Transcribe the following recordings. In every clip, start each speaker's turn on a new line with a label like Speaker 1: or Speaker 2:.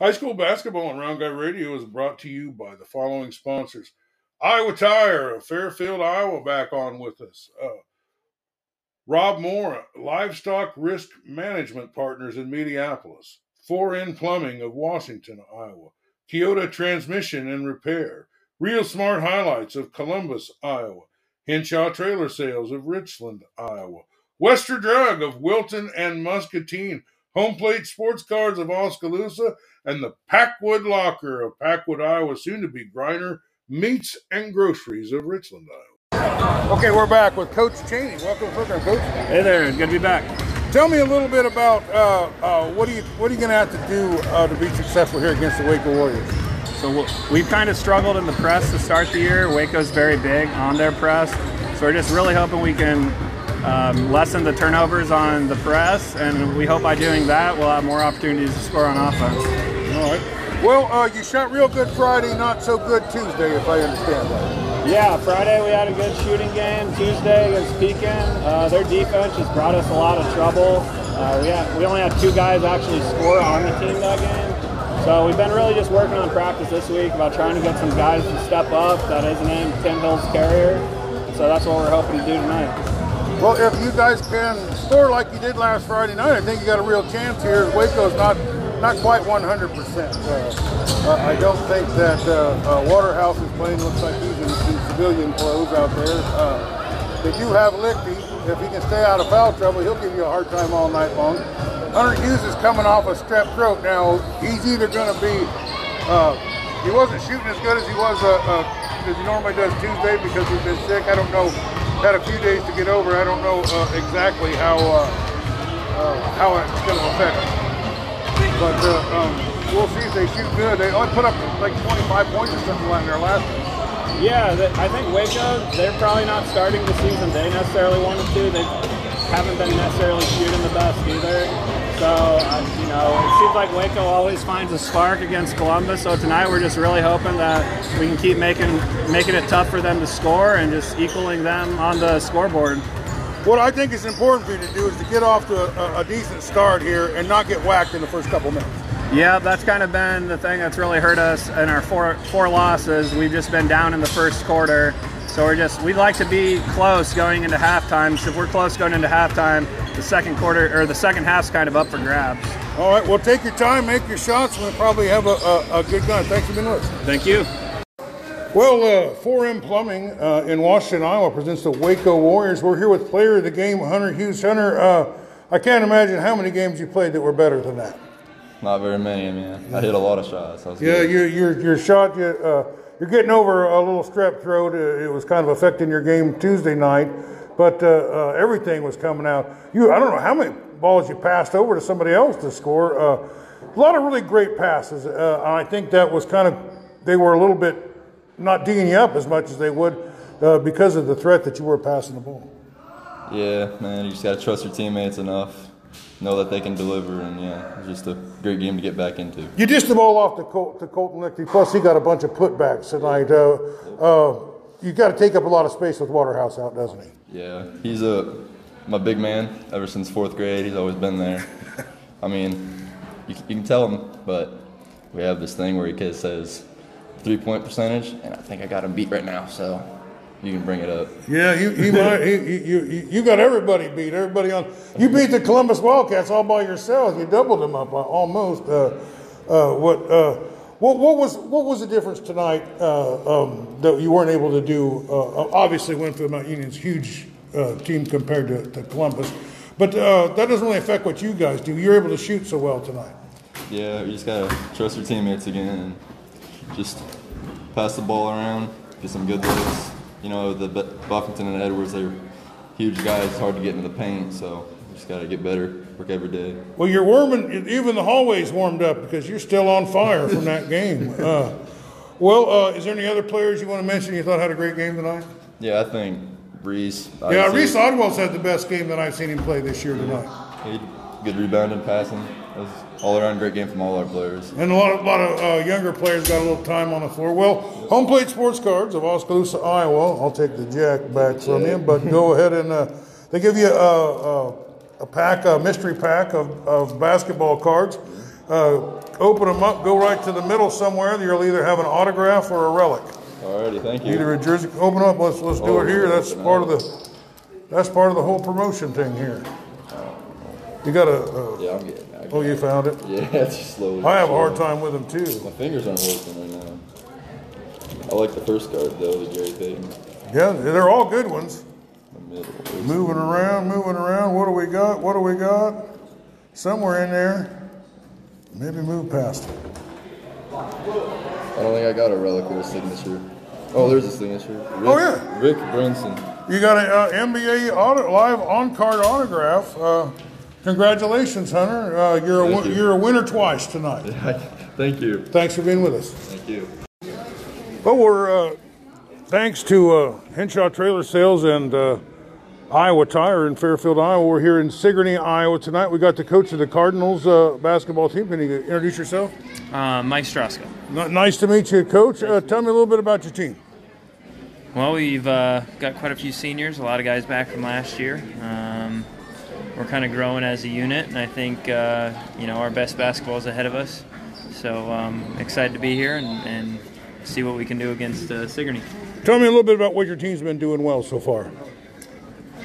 Speaker 1: High school basketball on Round Guy Radio is brought to you by the following sponsors. Iowa Tire of Fairfield, Iowa, back on with us. Uh, Rob Moore, Livestock Risk Management Partners in Mediapolis. 4N Plumbing of Washington, Iowa. Keota Transmission and Repair. Real Smart Highlights of Columbus, Iowa. Henshaw Trailer Sales of Richland, Iowa. Wester Drug of Wilton and Muscatine. Home Plate Sports Cards of Oskaloosa. And the Packwood Locker of Packwood, Iowa, soon to be Griner Meats and Groceries of Richland, Iowa. Okay, we're back with Coach Cheney. Welcome to the program, Coach.
Speaker 2: Hey there, it's good to be back.
Speaker 1: Tell me a little bit about uh, uh, what are you what are you going to have to do uh, to be successful here against the Waco Warriors?
Speaker 2: So we've kind of struggled in the press to start the year. Waco's very big on their press, so we're just really hoping we can um, lessen the turnovers on the press, and we hope by doing that we'll have more opportunities to score on offense.
Speaker 1: All right. Well, uh, you shot real good Friday, not so good Tuesday, if I understand that.
Speaker 2: Yeah, Friday we had a good shooting game. Tuesday against Pekin, uh, their defense just brought us a lot of trouble. Uh, we, had, we only had two guys actually score on the team that game. So we've been really just working on practice this week about trying to get some guys to step up. That is named Tim Hills Carrier. So that's what we're hoping to do tonight.
Speaker 1: Well, if you guys can score like you did last Friday night, I think you got a real chance here. Waco's not not quite 100%. Uh, I don't think that uh, uh, Waterhouse is playing. Looks like he's in, in civilian clothes out there. Uh, they do have Lichty. If he can stay out of foul trouble, he'll give you a hard time all night long. Hunter Hughes is coming off a strep throat. Now, he's either going to be, uh, he wasn't shooting as good as he was uh, as he normally does Tuesday because he's been sick. I don't know. Had a few days to get over. I don't know exactly how how it's going to affect him. But uh, um, we'll see if they shoot good. They only put up like 25 points or something like their last.
Speaker 2: Yeah, I think Waco, they're probably not starting the season they necessarily wanted to. They haven't been necessarily shooting the best either. So, uh, you know, it seems like Waco always finds a spark against Columbus. So tonight we're just really hoping that we can keep making making it tough for them to score and just equaling them on the scoreboard.
Speaker 1: What I think is important for you to do is to get off to a, a decent start here and not get whacked in the first couple minutes.
Speaker 2: Yeah, that's kind of been the thing that's really hurt us in our four four losses. We've just been down in the first quarter. So we're just we'd like to be close going into halftime. So if we're close going into halftime, the second quarter or the second half's kind of up for grabs.
Speaker 1: All right, well take your time, make your shots, we'll probably have a, a, a good gun. Thanks for being with us.
Speaker 2: Thank you.
Speaker 1: Well, uh, 4M Plumbing uh, in Washington, Iowa presents the Waco Warriors. We're here with player of the game, Hunter Hughes. Hunter, uh, I can't imagine how many games you played that were better than that.
Speaker 3: Not very many, man. I hit a lot of shots.
Speaker 1: yeah, your, your, your shot, you, uh, you're getting over a little strep throat. Uh, it was kind of affecting your game Tuesday night, but uh, everything was coming out. You, I don't know how many balls you passed over to somebody else to score. a lot of really great passes. I think that was kind of, they were a little bit not digging you up as much as they would uh, because of the threat that you were passing the ball.
Speaker 3: Yeah, man, you just got to trust your teammates enough, know that they can deliver, and yeah, it's just a great game to get back into.
Speaker 1: You dished the ball off to, Col- to Colton Lichty, plus he got a bunch of putbacks tonight. Uh, uh, you got to take up a lot of space with Waterhouse out, doesn't he?
Speaker 3: Yeah, he's a my big man ever since fourth grade. He's always been there. I mean, you, you can tell him, but we have this thing where he says three point percentage, and I think I got him beat right now. So you can bring it up.
Speaker 1: Yeah, you you might, you, you, you got everybody beat. Everybody on. You beat the Columbus Wildcats all by yourself. You doubled them up uh, almost. Uh, uh, what uh, what what was what was the difference tonight uh, um, that you weren't able to do? Uh, obviously, Winfield Mount Union's huge team compared to, to Columbus, but that doesn't really affect what you guys do. You're able to shoot so well tonight.
Speaker 3: Yeah, you just gotta trust your teammates again and just pass the ball around, get some good looks. You know, the Buffington and Edwards, they're huge guys. It's hard to get into the paint, so just got to get better, work every day.
Speaker 1: Well, you're warming, even the hallways warmed up because you're still on fire from that game. Uh, well, uh, is there any other players you want to mention you thought had a great game tonight?
Speaker 3: Yeah, I think Reese.
Speaker 1: Yeah, Reese Odwell's had the best game that I've seen him play this year tonight.
Speaker 3: He good rebounding, passing. Was all around great game from all our players.
Speaker 1: And a lot of, lot of uh, younger players got a little time on the floor. Well, Home Plate Sports Cards of Oskaloosa, Iowa. I'll take the jack back from you, but go ahead and uh, they give you a, a, a, pack, a mystery pack of, of basketball cards. Uh, open them up, go right to the middle somewhere. You'll either have an autograph or a relic.
Speaker 3: Alrighty, thank you.
Speaker 1: Either a jersey. Open up. Let's let's do
Speaker 3: Oh,
Speaker 1: it here. That's part of the. That's part of the whole promotion thing here. You got a. Uh,
Speaker 3: Yeah, I'm getting there.
Speaker 1: oh, you found it.
Speaker 3: Yeah, it's just slowly.
Speaker 1: I have a hard time with them too.
Speaker 3: My fingers aren't working right now. I like the first card though, the Gary Payton.
Speaker 1: Yeah, they're all good ones.
Speaker 3: The middle.
Speaker 1: Moving around, moving around. What do we got? What do we got? Somewhere in there. Maybe move past it.
Speaker 3: I don't think I got a relic signature. Oh, there's a signature. Rick,
Speaker 1: Oh, yeah.
Speaker 3: Rick Brunson.
Speaker 1: You got a uh, NBA auto, live on card autograph. Uh, congratulations, Hunter. Uh, you're a,
Speaker 3: you.
Speaker 1: you're a winner twice tonight.
Speaker 3: Thank you.
Speaker 1: Thanks for being with us.
Speaker 3: Thank you.
Speaker 1: Well, we're uh, thanks to uh, Henshaw Trailer Sales and uh, Iowa Tire in Fairfield, Iowa. We're here in Sigourney, Iowa tonight. We got the coach of the Cardinals uh, basketball team. Can you introduce yourself?
Speaker 4: Uh, Mike Strasko.
Speaker 1: N- nice to meet you, Coach. Uh, tell me a little bit about your team.
Speaker 4: Well, we've uh, got quite a few seniors, a lot of guys back from last year. Um, we're kind of growing as a unit, and I think uh, you know our best basketball is ahead of us. So um, excited to be here and, and see what we can do against uh, Sigourney.
Speaker 1: Tell me a little bit about what your team's been doing well so far.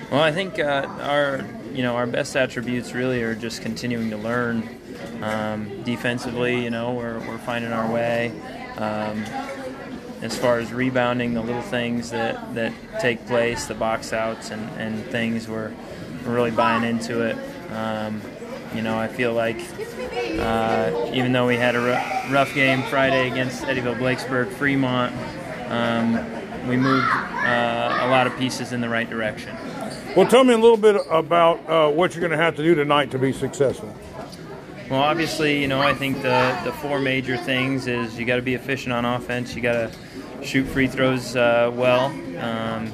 Speaker 4: Well, I think uh, our you know our best attributes really are just continuing to learn. Um, defensively, you know, we're, we're finding our way. Um, as far as rebounding, the little things that, that take place, the box outs and, and things, we're, really buying into it. Um, you know, I feel like uh, even though we had a rough game Friday against Eddyville Blakesburg, Fremont, um, we moved uh, a lot of pieces in the right direction.
Speaker 1: Well, tell me a little bit about uh, what you're going to have to do tonight to be successful.
Speaker 4: Well, obviously, you know, I think the, the four major things is you got to be efficient on offense. You got to shoot free throws uh, well. Um,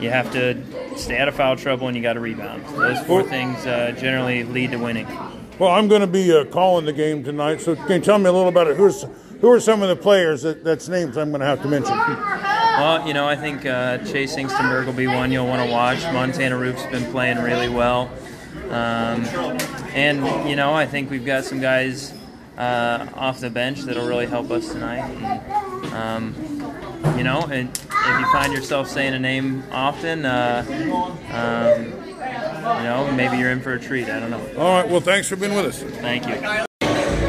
Speaker 4: you have to stay out of foul trouble, and you got to rebound. Those four things uh, generally lead to winning.
Speaker 1: Well, I'm going to be uh, calling the game tonight, so can you tell me a little about it? Who's who are some of the players that, that's names I'm going to have to mention?
Speaker 4: Well, you know, I think uh, Chase Ingstenberg will be one you'll want to watch. Montana Roop's been playing really well. Um, and, you know, I think we've got some guys uh, off the bench that'll really help us tonight. And, um, you know, and if you find yourself saying a name often, uh, um, you know, maybe you're in for a treat. I don't know.
Speaker 1: All right. Well, thanks for being with us.
Speaker 4: Thank you.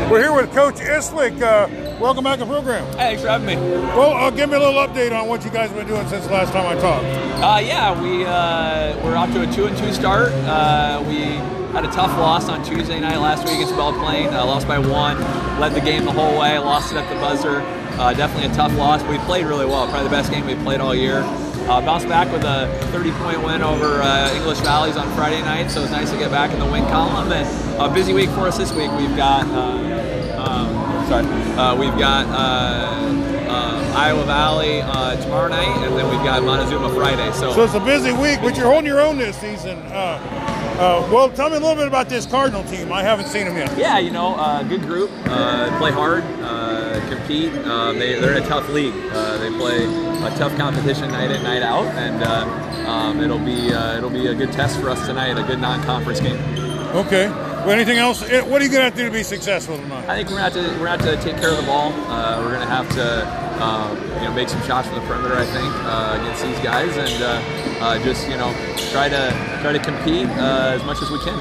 Speaker 1: We're here with Coach Islick. Uh, welcome back to the program.
Speaker 5: Hey, thanks for having me.
Speaker 1: Well, uh, give me a little update on what you guys have been doing since the last time I talked.
Speaker 5: Uh, yeah, we uh, we're off to a two and two start. Uh, we had a tough loss on Tuesday night last week against Belle Plaine. Uh, lost by one. Led the game the whole way. Lost it at the buzzer. Uh, definitely a tough loss. But we played really well. Probably the best game we played all year. Uh, bounced back with a 30-point win over uh, English Valleys on Friday night, so it's nice to get back in the win column. And a busy week for us this week. We've got, uh, um, sorry, uh, we've got uh, uh, Iowa Valley uh, tomorrow night, and then we've got Montezuma Friday.
Speaker 1: So it's a busy week, but you're holding your own this season. Uh, uh, well, tell me a little bit about this Cardinal team. I haven't seen them yet.
Speaker 5: Yeah, you know, uh, good group. Uh, play hard, uh, compete. Um, they, they're in a tough league. Uh, they play a tough competition night in, night out, and uh, um, it'll be uh, it'll be a good test for us tonight. A good non-conference game.
Speaker 1: Okay. Well, anything else? Eh, What are you going to have to do to be successful tonight?
Speaker 5: I think we're gonna have to we're gonna have to take care of the ball. Uh, we're gonna have to um, you know make some shots from the perimeter. I think uh, against these guys, and uh, uh, just you know try to try to compete uh, as much as we can.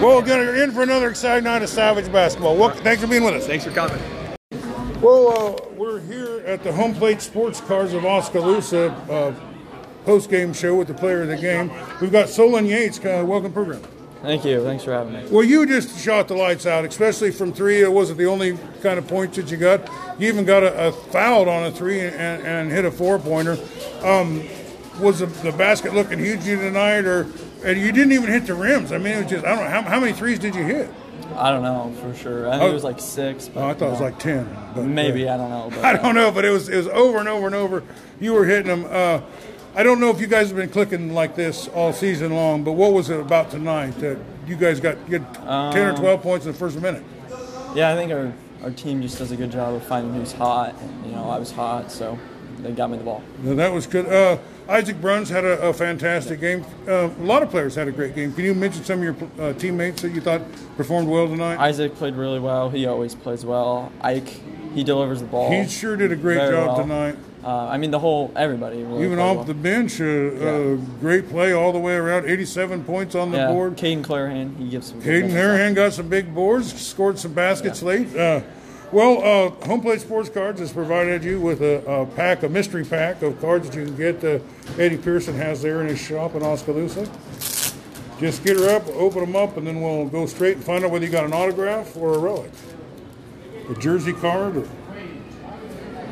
Speaker 1: Well, again, you're in for another exciting night of Savage basketball. Well, thanks for being with us.
Speaker 5: Thanks for coming.
Speaker 1: Well, uh, we're here at the Home Plate Sports Cards of Oskaloosa uh, post-game show with the player of the game. We've got Solon Yates. Uh, welcome program.
Speaker 6: Thank you. Thanks for having me.
Speaker 1: Well, you just shot the lights out, especially from three. It wasn't the only kind of points that you got. You even got a, a fouled on a three and, and hit a four-pointer. Um, was the, the basket looking huge to you tonight, or and you didn't even hit the rims? I mean, it was just I don't know how, how many threes did you hit?
Speaker 6: I don't know for sure. I think
Speaker 1: Oh.
Speaker 6: it was like six. But,
Speaker 1: Oh, I thought it was like ten. But,
Speaker 6: maybe
Speaker 1: uh,
Speaker 6: I don't know. But,
Speaker 1: I don't know, but it was it was over and over and over. You were hitting them. Uh, I don't know if you guys have been clicking like this all season long, but what was it about tonight that you guys got you ten or
Speaker 6: Um,
Speaker 1: twelve points in the first minute?
Speaker 6: Yeah, I think our, our team just does a good job of finding who's hot. And, you know, I was hot, so they got me the ball.
Speaker 1: That was good. Uh, Isaac Bruns had a, a fantastic game. Uh, a lot of players had a great game. Can you mention some of your uh, teammates that you thought performed well tonight?
Speaker 6: Isaac played really well. He always plays well. Ike, he delivers the ball.
Speaker 1: he sure did a great job
Speaker 6: well.
Speaker 1: tonight.
Speaker 6: Uh, I mean, the whole everybody. Really
Speaker 1: Even off
Speaker 6: well.
Speaker 1: the bench, uh, uh, great play all the way around. 87 points on the
Speaker 6: yeah.
Speaker 1: board.
Speaker 6: Caden Clarahan, he gives some. minutes.
Speaker 1: Harahan got some big boards, scored some baskets late. Well, uh, Home Plate Sports Cards has provided you with a, a pack, a mystery pack of cards that you can get. Uh, Eddie Pearson has there in his shop in Oskaloosa. Just get her up, open them up, and then we'll go straight and find out whether you got an autograph or a relic. A jersey card. Or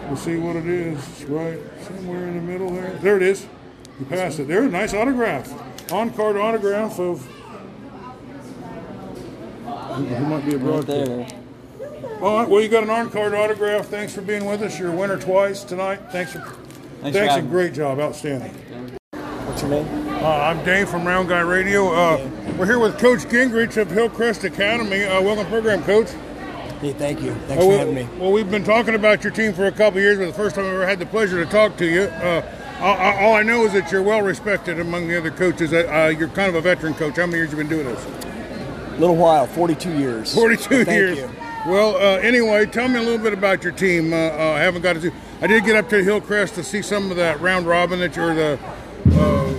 Speaker 1: we'll see what it is. It's right somewhere in the middle there. There it is. You passed it. There, nice autograph. On card autograph of. Who might be a
Speaker 6: Right there.
Speaker 1: All right. Well, you got an on card autograph. Thanks for being with us. You're a winner twice tonight. Thanks for.
Speaker 6: Thanks,
Speaker 1: Thanks
Speaker 6: for
Speaker 1: and great job. Outstanding.
Speaker 6: What's your name?
Speaker 1: Uh, I'm Dave from Round Guy Radio. Uh, we're here with Coach Gingrich of Hillcrest Academy. Uh, welcome, program, Coach.
Speaker 7: Hey, thank you. Thanks
Speaker 1: Uh,
Speaker 7: for having me.
Speaker 1: well, we've been talking about your team for a couple of years, but the first time I ever had the pleasure to talk to you. Uh, all, all I know is that you're well respected among the other coaches. Uh, you're kind of a veteran coach. How many years have you been doing this?
Speaker 7: A little while, 42 years.
Speaker 1: 42
Speaker 7: Thank
Speaker 1: years.
Speaker 7: you.
Speaker 1: Well, uh, anyway, tell me a little bit about your team. Uh, uh, I haven't got to. I did get up to Hillcrest to see some of that round robin that you're the uh,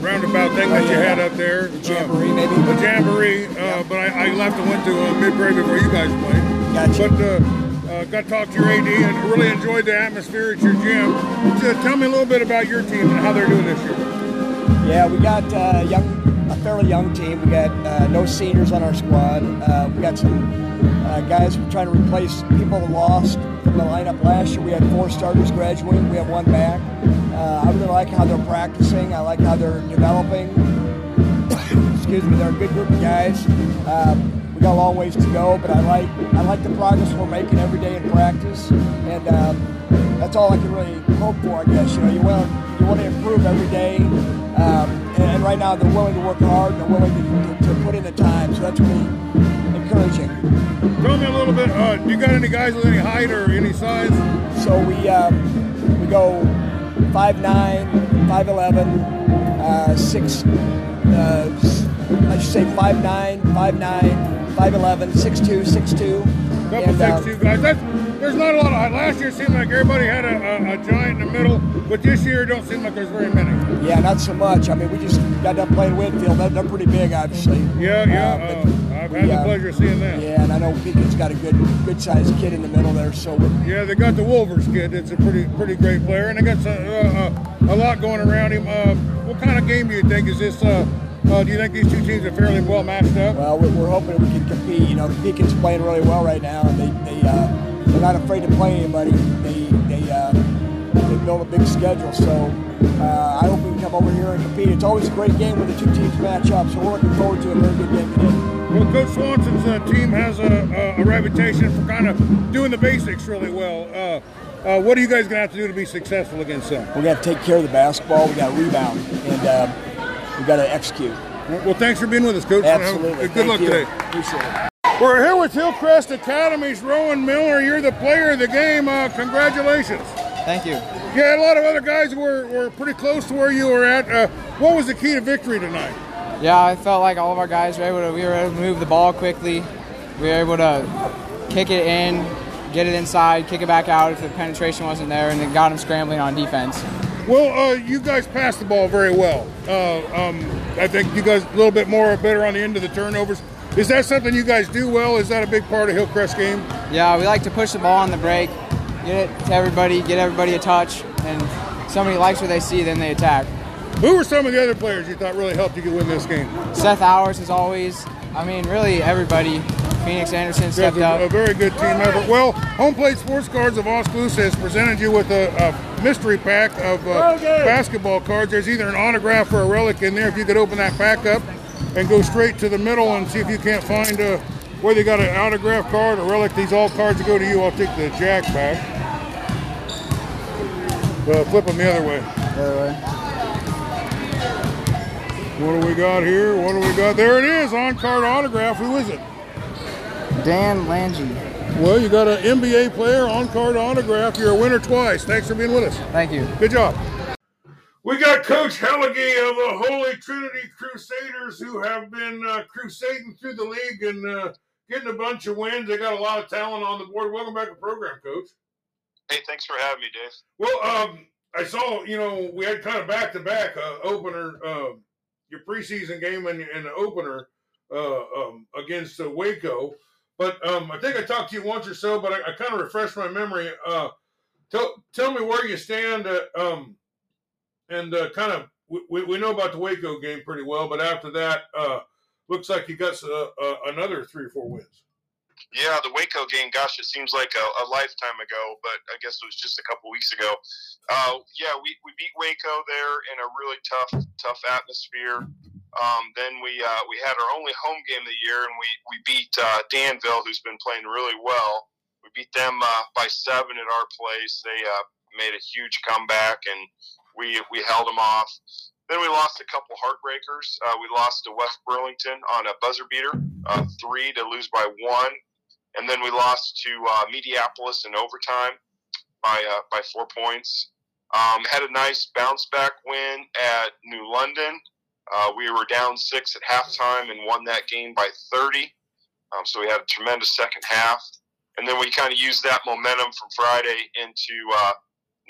Speaker 1: roundabout thing that you had up there.
Speaker 7: The jamboree,
Speaker 1: uh,
Speaker 7: maybe?
Speaker 1: The jamboree. Uh, But I, I left and went to uh, Mid Prairie before you guys played.
Speaker 7: Gotcha.
Speaker 1: But uh, uh, got to talk to your AD and really enjoyed the atmosphere at your gym. So tell me a little bit about your team and how they're doing this year.
Speaker 7: Yeah, we got uh, young, fairly young team. We got uh, no seniors on our squad. Uh, we got some uh, guys trying to replace people lost from the lineup last year. We had four starters graduating. We have one back. Uh, I really like how they're practicing. I like how they're developing. Excuse me. They're a good group of guys. Um, we got a long ways to go, but I like I like the progress we're making every day in practice, and um, that's all I can really hope for. I guess you know you want you want to improve every day, um, and, and right now they're willing to work hard. and They're willing to, to, to put in the time, so that's really encouraging.
Speaker 1: Tell me a little bit. Uh, do you got any guys with any height or any size?
Speaker 7: So we um, we go 5'9", 5'11", uh, six. Uh, I should say 5'9", 5'9", 5'11", 6'2", 6'2".
Speaker 1: Couple
Speaker 7: And,
Speaker 1: six
Speaker 7: um,
Speaker 1: two guys. That's, there's not a lot of. Last year it seemed like everybody had a, a, a giant in the middle, but this year it don't seem like there's very many.
Speaker 7: Yeah, not so much. I mean, we just got done playing Whitfield. They're, they're pretty big, obviously.
Speaker 1: Yeah, yeah.
Speaker 7: Uh,
Speaker 1: Uh, I've
Speaker 7: we,
Speaker 1: had the
Speaker 7: uh,
Speaker 1: pleasure of seeing that.
Speaker 7: Yeah, and I know Pekin's got a good, good sized kid in the middle there. So
Speaker 1: Yeah, they got the Wolvers kid. It's a pretty, pretty great player, and they got some, uh, uh, a lot going around him. Uh, what kind of game do you think is this? Uh, uh, do you think these two teams are fairly well matched up?
Speaker 7: well, we're, we're hoping we can compete. You know, Pekin's playing really well right now, and they, they, uh, not afraid to play anybody. They, they, uh, they build a big schedule. So uh, I hope we can come over here and compete. It's always a great game when the two teams match up. So we're looking forward to a very good game today.
Speaker 1: Well, Coach Swanson's uh, team has a, a, a reputation for kind of doing the basics really well. Uh, uh, what are you guys going to have to do to be successful against them?
Speaker 7: We got to take care of the basketball. We got to rebound, and uh, we got to execute.
Speaker 1: Well, thanks for being with us, Coach.
Speaker 7: Absolutely.
Speaker 1: Good
Speaker 7: Thank
Speaker 1: luck
Speaker 7: you.
Speaker 1: today.
Speaker 7: Appreciate it.
Speaker 1: We're here with Hillcrest Academy's Rowan Miller. You're the player of the game. Uh, congratulations.
Speaker 8: Thank you.
Speaker 1: Yeah, a lot of other guys were, were pretty close to where you were at. Uh, what was the key to victory tonight?
Speaker 8: Yeah, I felt like all of our guys were able to. We were able to move the ball quickly. We were able to kick it in, get it inside, kick it back out if the penetration wasn't there, and then got them scrambling on defense.
Speaker 1: Well, uh, you guys passed the ball very well. Uh, um, I think you guys a little bit more better on the end of the turnovers. Is that something you guys do well? Is that a big part of Hillcrest game?
Speaker 8: Yeah, we like to push the ball on the break, get it to everybody, get everybody a touch, and somebody likes what they see, then they attack.
Speaker 1: Who were some of the other players you thought really helped you win this game?
Speaker 8: Seth Hours is always. I mean, really everybody. Phoenix Anderson
Speaker 1: That's
Speaker 8: stepped
Speaker 1: a,
Speaker 8: up.
Speaker 1: a very good team effort. Well, Home Plate Sports Cards of Oskaloosa has presented you with a, a mystery pack of uh, basketball cards. There's either an autograph or a relic in there. If you could open that pack up and go straight to the middle and see if you can't find uh, whether you got an autograph card or relic. These all cards go to you. I'll take the jack back. Uh, flip them the other way. What do we got here? What do we got? There it is, on card autograph. Who is it?
Speaker 8: Dan Lange.
Speaker 1: Well, you got an NBA player on card autograph. You're a winner twice. Thanks for being with us.
Speaker 8: Thank you.
Speaker 1: Good job. We got Coach Helligy of the Holy Trinity Crusaders who have been uh, crusading through the league and uh, getting a bunch of wins. They got a lot of talent on the board. Welcome back to the program, Coach.
Speaker 9: Hey, thanks for having me, Dave.
Speaker 1: Well, um, I saw, you know, we had kind of back to back opener, uh, your preseason game and, and the opener uh, um, against uh, Waco. But um, I think I talked to you once or so, but I, I kind of refreshed my memory. Uh, tell, tell me where you stand uh, um, and uh, kind of, we, we know about the Waco game pretty well, but after that, looks like you got another three or four wins.
Speaker 9: Yeah, the Waco game. Gosh, it seems like a, a lifetime ago, but I guess it was just a couple weeks ago. Uh, yeah, we, we beat Waco there in a really tough tough atmosphere. Um, then we uh, we had our only home game of the year, and we we beat uh, Danville, who's been playing really well. We beat them uh, by seven at our place. They uh, made a huge comeback, and we we held them off. Then we lost a couple heartbreakers. Uh, we lost to West Burlington on a buzzer beater, uh, three to lose by one and then we lost to uh, Mediapolis in overtime by uh, by four points. Um, had a nice bounce back win at New London. Uh, we were down six at halftime and won that game by 30. Um, so we had a tremendous second half, and then we kind of used that momentum from Friday into uh,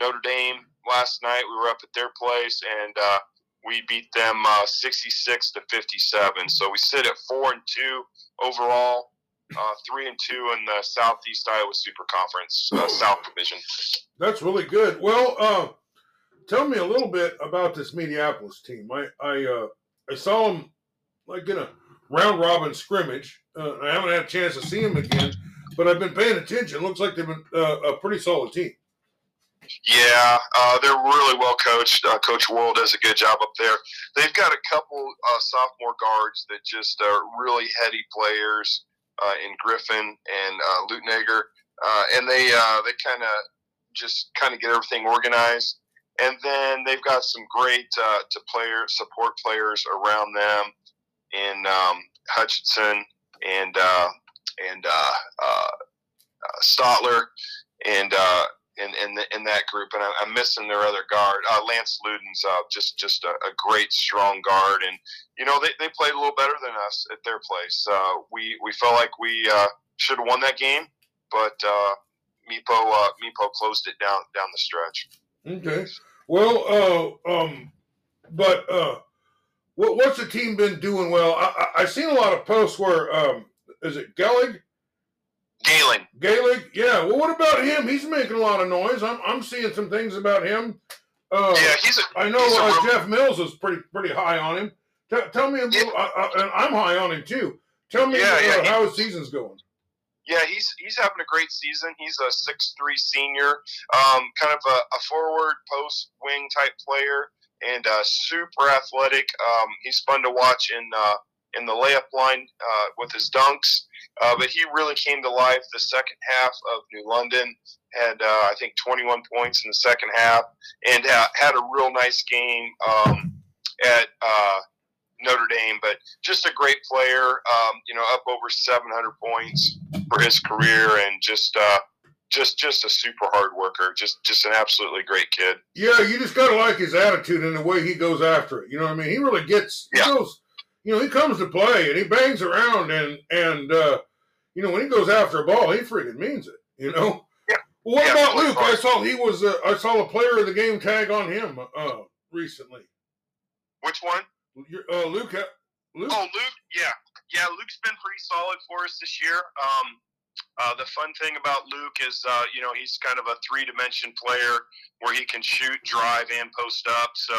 Speaker 9: Notre Dame last night. We were up at their place and uh, we beat them uh, 66 to 57. So we sit at four and two overall uh, three and two in the Southeast Iowa Super Conference uh, South Division.
Speaker 1: That's really good. Well, uh, tell me a little bit about this Mediapolis team. I I, uh, I saw them like in a round robin scrimmage. Uh, I haven't had a chance to see them again, but I've been paying attention. Looks like they've been uh, a pretty solid team.
Speaker 9: Yeah, uh, they're really well coached. Uh, Coach World does a good job up there. They've got a couple uh, sophomore guards that just are really heady players uh, in Griffin and uh, uh, and they uh, they kind of just kind of get everything organized. And then they've got some great to player support players around them in um, Hutchinson and and Stotler and uh, in in, the, in that group, and I, am missing their other guard. Uh, Lance Luden's uh, just just a, a, great strong guard, and you know they, they played a little better than us at their place. Uh, we we felt like we uh, should have won that game, but uh, Meepo uh, Meepo closed it down down the stretch.
Speaker 1: Okay, well, um, but what what's the team been doing well? I, I seen a lot of posts where um, is it Gellig?
Speaker 9: Galen.
Speaker 1: Gaelic, yeah. Well, what about him? He's making a lot of noise. I'm, I'm seeing some things about him.
Speaker 9: Uh, yeah, he's. A,
Speaker 1: I know uh, real... Jeff Mills is pretty pretty high on him. T- tell me a little, yeah. uh, and I'm high on him too. Tell me yeah, yeah, uh, how his season's going.
Speaker 9: Yeah, he's he's having a great season. He's a six three senior, um, kind of a, a, forward post wing type player, and uh, super athletic. Um, he's fun to watch in uh, in the layup line uh, with his dunks. Uh, but he really came to life the second half of New London. Had uh, I think 21 points in the second half, and uh, had a real nice game um, at uh, Notre Dame. But just a great player. Um, you know, up over 700 points for his career, and just uh, just just a super hard worker. Just just an absolutely great kid.
Speaker 1: Yeah, you just gotta like his attitude and the way he goes after it. You know what I mean? He really gets. He yeah. goes you know, he comes to play and he bangs around and and uh, you know when he goes after a ball, he freaking means it. You know.
Speaker 9: Yeah.
Speaker 1: Well, what yeah, about Luke? I saw he was. Uh, I saw a player of the game tag on him uh, recently.
Speaker 9: Which one?
Speaker 1: Uh, Luke.
Speaker 9: Luke. Oh, Luke. Yeah, yeah. Luke's been pretty solid for us this year. Um, uh, the fun thing about Luke is, uh, you know, he's kind of a three-dimension player where he can shoot, drive, and post up. So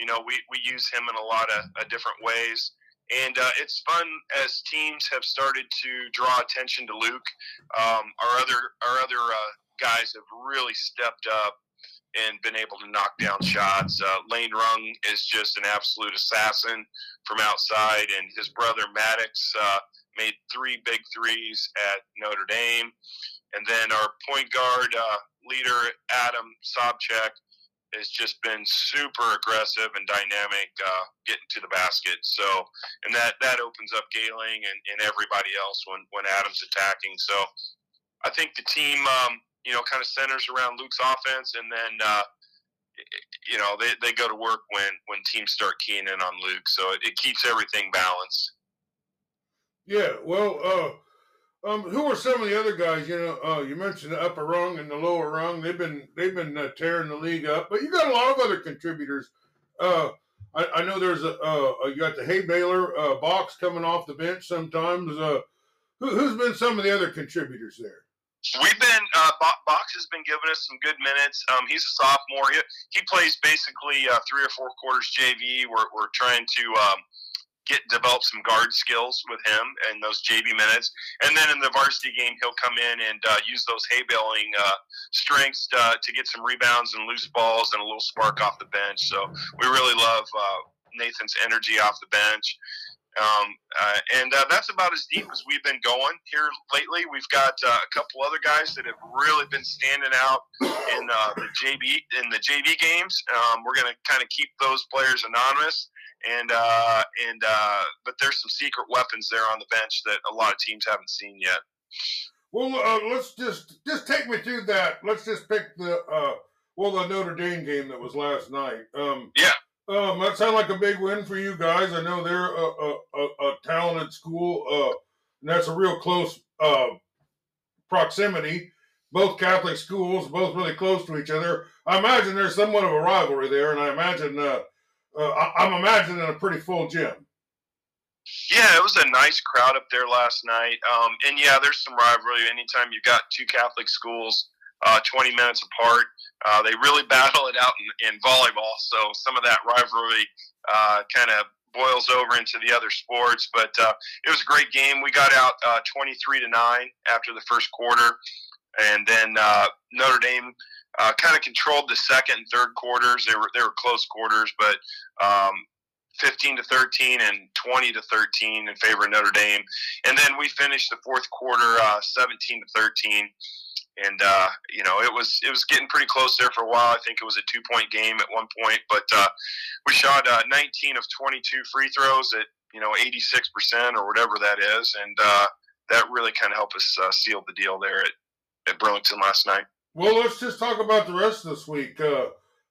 Speaker 9: you know, we, we use him in a lot of uh, different ways. And uh, it's fun as teams have started to draw attention to Luke. Um, our other our other uh, guys have really stepped up and been able to knock down shots. Uh, Lane Rung is just an absolute assassin from outside, and his brother Maddox uh, made three big threes at Notre Dame. And then our point guard uh, leader Adam Sobchak has just been super aggressive and dynamic uh, getting to the basket. So, and that that opens up Galing and, and everybody else when when Adams attacking. So, I think the team, um, you know, kind of centers around Luke's offense, and then uh, you know they, they go to work when when teams start keying in on Luke, so it, it keeps everything balanced.
Speaker 1: Yeah, well, uh, um, who are some of the other guys? You know, uh, you mentioned the upper rung and the lower rung. They've been they've been uh, tearing the league up, but you got a lot of other contributors. Uh, I, I know there's a uh, you got the hay baler uh, box coming off the bench sometimes. Uh, who, who's been some of the other contributors there?
Speaker 9: We've been uh, Bo- Box has been giving us some good minutes. Um, he's a sophomore. He, he plays basically uh, three or four quarters JV. We're, we're trying to um, get develop some guard skills with him and those JV minutes. And then in the varsity game, he'll come in and uh, use those hay baling uh, strengths to, to get some rebounds and loose balls and a little spark off the bench. So we really love uh, Nathan's energy off the bench. Um, uh, and uh, that's about as deep as we've been going here lately. We've got uh, a couple other guys that have really been standing out in uh, the JV in the JV games. Um, we're going to kind of keep those players anonymous, and uh, and uh, but there's some secret weapons there on the bench that a lot of teams haven't seen yet.
Speaker 1: Well, uh, let's just just take me through that. Let's just pick the uh, well the Notre Dame game that was last night. Um,
Speaker 9: yeah.
Speaker 1: Um, that sounds like a big win for you guys. I know they're a, a, a, a talented school, uh, and that's a real close uh, proximity. Both Catholic schools, both really close to each other. I imagine there's somewhat of a rivalry there, and I imagine uh, uh, I, I'm imagining a pretty full gym.
Speaker 9: Yeah, it was a nice crowd up there last night. Um, and yeah, there's some rivalry. Anytime you've got two Catholic schools, uh, 20 minutes apart, uh, they really battle it out in, in volleyball. So some of that rivalry uh, kind of boils over into the other sports. But uh, it was a great game. We got out uh, 23 to nine after the first quarter, and then uh, Notre Dame. Uh, kind of controlled the second and third quarters. They were they were close quarters, but um, 15 to 13 and 20 to 13 in favor of Notre Dame. And then we finished the fourth quarter uh, 17 to 13. And uh, you know it was it was getting pretty close there for a while. I think it was a two point game at one point, but uh, we shot uh, 19 of 22 free throws at you know 86 percent or whatever that is, and uh, that really kind of helped us uh, seal the deal there at, at Burlington last night.
Speaker 1: Well, let's just talk about the rest of this week. Uh,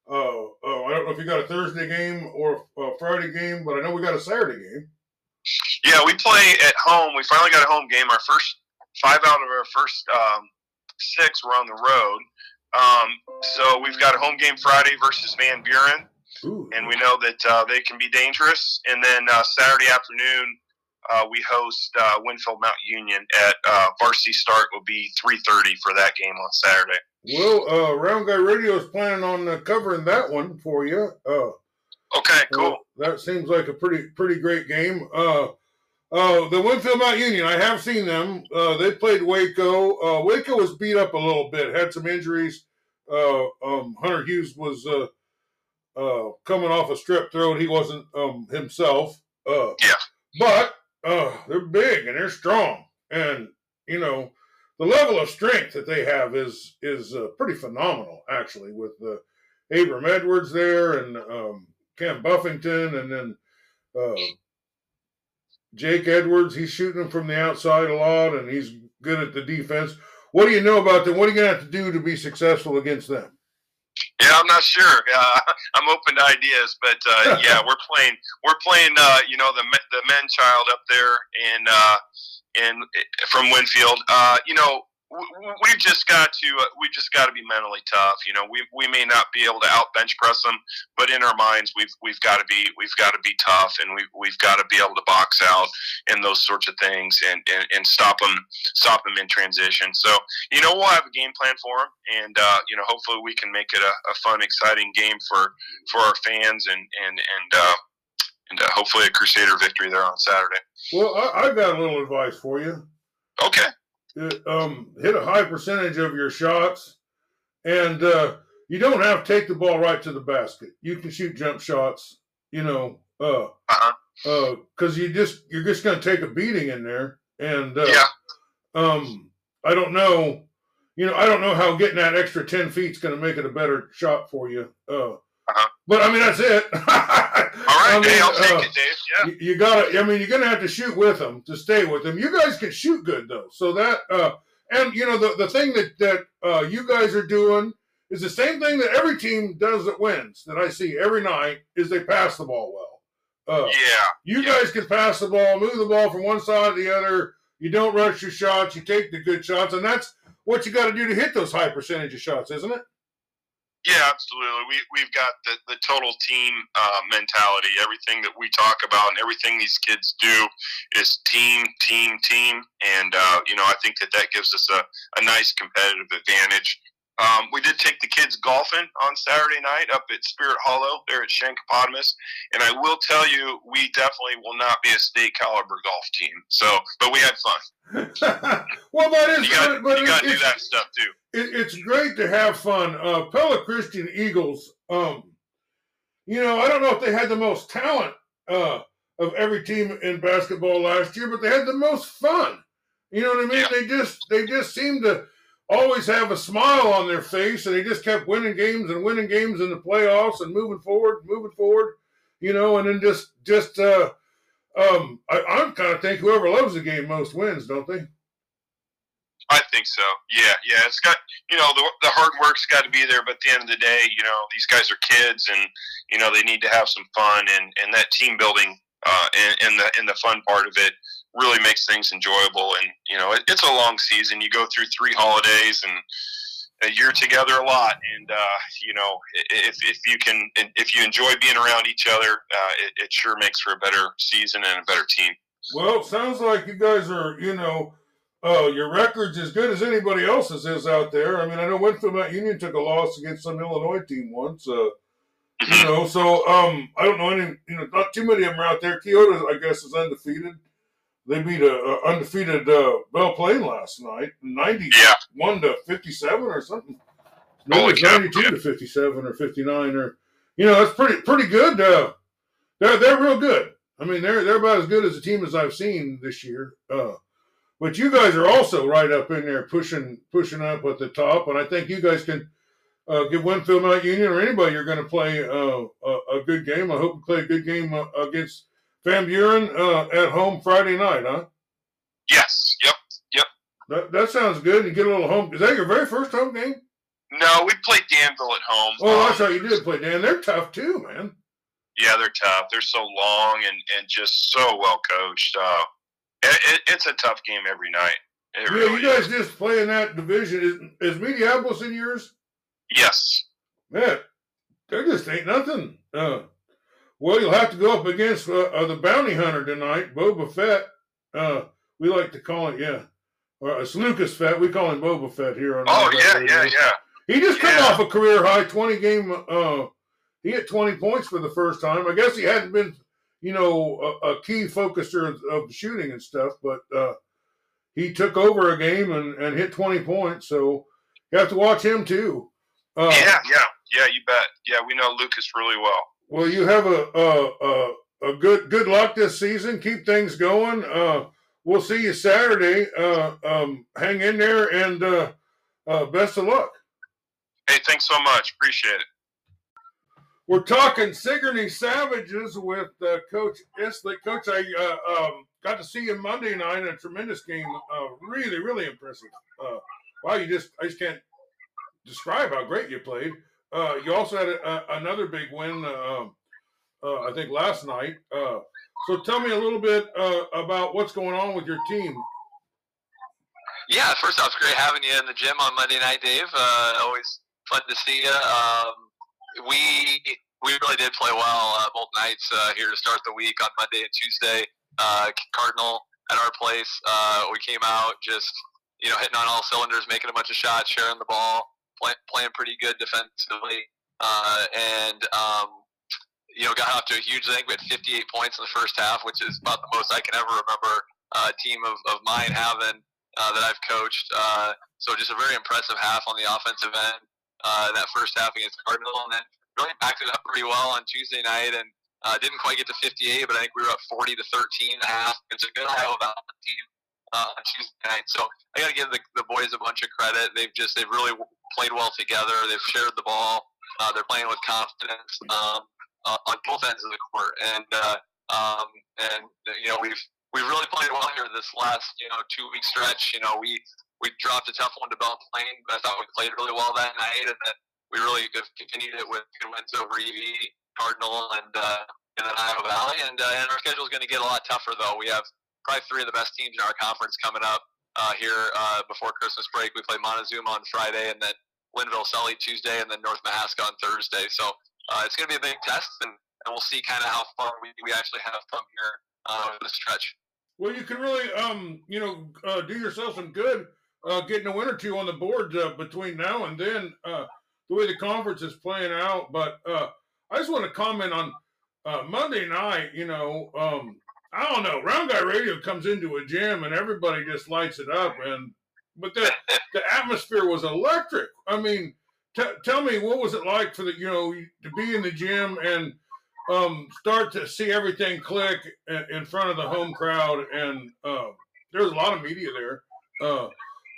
Speaker 1: uh, uh, I don't know if you got a Thursday game or a Friday game, but I know we got a Saturday game.
Speaker 9: Yeah, we play at home. We finally got a home game. Our first five out of our first um, six were on the road. Um, so we've got a home game Friday versus Van Buren,
Speaker 1: Ooh.
Speaker 9: and we know that uh, they can be dangerous. And then uh, Saturday afternoon, uh, we host uh, Winfield Mount Union at uh, varsity start will be 3:30 for that game on Saturday.
Speaker 1: Well, uh, Round Guy Radio is planning on uh, covering that one for you. Uh,
Speaker 9: Okay, cool.
Speaker 1: that seems like a pretty pretty great game. Uh, uh, the Winfield Mount Union, I have seen them. Uh, they played Waco. Uh, Waco was beat up a little bit, had some injuries. Uh, um, Hunter Hughes was uh, uh, coming off a strep throat. He wasn't um, himself. Uh,
Speaker 9: Yeah.
Speaker 1: But uh, they're big and they're strong, and you know the level of strength that they have is is uh, pretty phenomenal, actually. With uh, Abram Edwards there and um, Cam Buffington, and then uh, Jake Edwards. He's shooting them from the outside a lot, and he's good at the defense. What do you know about them? What are you gonna have to do to be successful against them?
Speaker 9: Yeah, I'm not sure. Uh, I'm open to ideas, but uh, yeah, we're playing. We're playing. Uh, you know, the the men child up there in uh, in from Winfield. Uh, you know, we've just got to uh, we just got to be mentally tough. You know, we we may not be able to out bench press them, but in our minds, we've we've got to be we've got to be tough, and we we've got to be able to box out and those sorts of things, and and, and stop them stop them in transition. So you know, we'll have a game plan for them, and uh, you know, hopefully we can make it a, a fun, exciting game for for our fans, and and and uh, and uh, hopefully a Crusader victory there on Saturday.
Speaker 1: Well, I, I've got a little advice for you.
Speaker 9: Okay.
Speaker 1: Uh, um, hit a high percentage of your shots, and uh, you don't have to take the ball right to the basket. You can shoot jump shots, you know, uh,
Speaker 9: Uh-huh.
Speaker 1: because you just you're just going to take a beating in there, and uh,
Speaker 9: Yeah.
Speaker 1: um, I don't know, you know, I don't know how getting that extra ten feet is going to make it a better shot for you. Uh,
Speaker 9: Uh-huh.
Speaker 1: but I mean that's it.
Speaker 9: All right.
Speaker 1: I mean,
Speaker 9: hey, I'll take
Speaker 1: uh,
Speaker 9: it, Dave. Yeah.
Speaker 1: you, you gotta i mean you're gonna have to shoot with them to stay with them you guys can shoot good though so that uh and you know the, the thing that that uh you guys are doing is the same thing that every team does that wins that I see every night is they pass the ball well. Uh,
Speaker 9: yeah.
Speaker 1: You guys can pass the ball, move the ball from one side to the other. You don't rush your shots. You take the good shots, and that's what you got to do to hit those high percentage of shots, isn't it?
Speaker 9: Yeah, absolutely. We we've got the, the total team uh, mentality. Everything that we talk about and everything these kids do is team, team, team. And uh, you know, I think that that gives us a, a nice competitive advantage. Um, we did take the kids golfing on Saturday night up at Spirit Hollow there at Shankopotamus, and I will tell you, we definitely will not be a state caliber golf team. So, but we had fun.
Speaker 1: well, that is
Speaker 9: you got
Speaker 1: good, but
Speaker 9: you got to do that stuff too.
Speaker 1: it, it's great to have fun. Uh, Pella Christian Eagles, um, you know, I don't know if they had the most talent uh, of every team in basketball last year, but they had the most fun. You know what I mean? They just they just seemed to always have a smile on their face, and they just kept winning games and winning games in the playoffs and moving forward, moving forward. You know, and then just just uh, um, I, I'm kind of think whoever loves the game most wins, don't they?
Speaker 9: I think so. Yeah, yeah. It's got you know the the hard work's got to be there, but at the end of the day, you know these guys are kids, and you know they need to have some fun, and and that team building uh, and, and the and the fun part of it really makes things enjoyable. And you know it, it's a long season. You go through three holidays and. You're together a lot, and uh, you know if, if you can if you enjoy being around each other, uh, it, it sure makes for a better season and a better team.
Speaker 1: Well, it sounds like you guys are, you know, uh, your record's as good as anybody else's is out there. I mean, I know Winfield Mount Union took a loss against some Illinois team once. Uh, you know, so um, I don't know any, you know, not too many of them are out there. Keota, I guess, is undefeated. They beat a, a undefeated uh, Belle Plaine last night, ninety-one to fifty-seven or something. It's
Speaker 9: cow.
Speaker 1: ninety-two to fifty-seven or fifty-nine or, you know, that's pretty pretty good. Uh, they're they're real good. I mean, they're they're about as good as a team as I've seen this year. Uh, but you guys are also right up in there, pushing pushing up at the top, and I think you guys can uh, give Winfield Mount Union or anybody you're going to play uh, a, a good game. I hope you play a good game uh, against Van Buren uh, at home Friday night, huh?
Speaker 9: Yes. Yep. Yep.
Speaker 1: That, that sounds good. You get a little home. Is that your very first home game?
Speaker 9: No, we played Danville at home.
Speaker 1: Oh,
Speaker 9: Um,
Speaker 1: that's how you did play, Dan. They're tough too, man.
Speaker 9: Yeah, they're tough. They're so long and, and just so well coached. Uh, it, it, it's a tough game every night. It
Speaker 1: Yeah,
Speaker 9: really
Speaker 1: you guys
Speaker 9: is.
Speaker 1: just play in that division. Is, is Mediapolis in yours?
Speaker 9: Yes.
Speaker 1: Man, there just ain't nothing. Uh, well, you'll have to go up against uh, uh, the bounty hunter tonight, Boba Fett. Uh, we like to call it, yeah. Or it's Lucas Fett. We call him Boba Fett here on.
Speaker 9: Oh yeah, yeah, yeah.
Speaker 1: He just
Speaker 9: Yeah.
Speaker 1: off a career high twenty game. Uh, he hit twenty points for the first time. I guess he hadn't been, you know, a, a key focuser of, of shooting and stuff, but uh, he took over a game and, and hit twenty points. So you have to watch him too. Uh,
Speaker 9: yeah, yeah, yeah. You bet. Yeah, we know Lucas really well.
Speaker 1: Well, you have a a, a, a good good luck this season. Keep things going. Uh, we'll see you Saturday. Uh, um, hang in there and uh, uh, best of luck.
Speaker 9: Hey, thanks so much. Appreciate it.
Speaker 1: We're talking Sigourney Savages with uh, Coach Islick. Coach, I uh, um, got to see you Monday night in a tremendous game. Uh, really, really impressive. Uh, wow, you just I just can't describe how great you played. Uh, you also had a, a, another big win, uh, uh, I think, last night. Uh, so tell me a little bit uh, about what's going on with your team.
Speaker 10: Yeah, first off, it's great having you in the gym on Monday night, Dave. Uh, always fun to see you. Um, we we really did play well both nights here to start the week on Monday and Tuesday. Cardinal at our place, we came out just you know hitting on all cylinders, making a bunch of shots, sharing the ball, play, playing pretty good defensively, uh, and um, you know got off to a huge thing. We had 58 points in the first half, which is about the most I can ever remember uh, a team of, of mine having uh, that I've coached. Uh, so just a very impressive half on the offensive end. Uh, that first half against Cardinal, and then really backed it up pretty well on Tuesday night, and uh, didn't quite get to 58, but I think we were up 40 to 13 and a half. It's a good Iowa Valley team uh, on Tuesday night. So I got to give the, the boys a bunch of credit. They've just they've really played well together. They've shared the ball. Uh, they're playing with confidence um, uh, on both ends of the court, and uh, um, and you know we've we've really played well here this last you know two week stretch. You know we we dropped a tough one to Belle Plaine, but I thought we played really well that night, and then we really continued it with good wins over EV, Cardinal, and uh, and then Iowa Valley. And, uh, and our schedule is going to get a lot tougher, though. We have probably three of the best teams in our conference coming up uh, here uh, before Christmas break. We play Montezuma on Friday, and then Lynnville Sully Tuesday, and then North Mahaska on Thursday. So uh, it's going to be a big test, and, and we'll see kind of how far we, we actually have come here uh, this stretch.
Speaker 1: Well, you can really, um, you know, uh, do yourself some good uh, getting a win or two on the board uh, between now and then. Uh, the way the conference is playing out, but uh, I just want to comment on uh, Monday night. You know, um, I don't know. Round Guy Radio comes into a gym and everybody just lights it up, and but the the atmosphere was electric. I mean, t- tell me what was it like for the you know to be in the gym and um, start to see everything click in, in front of the home crowd, and uh, there was a lot of media there. Uh,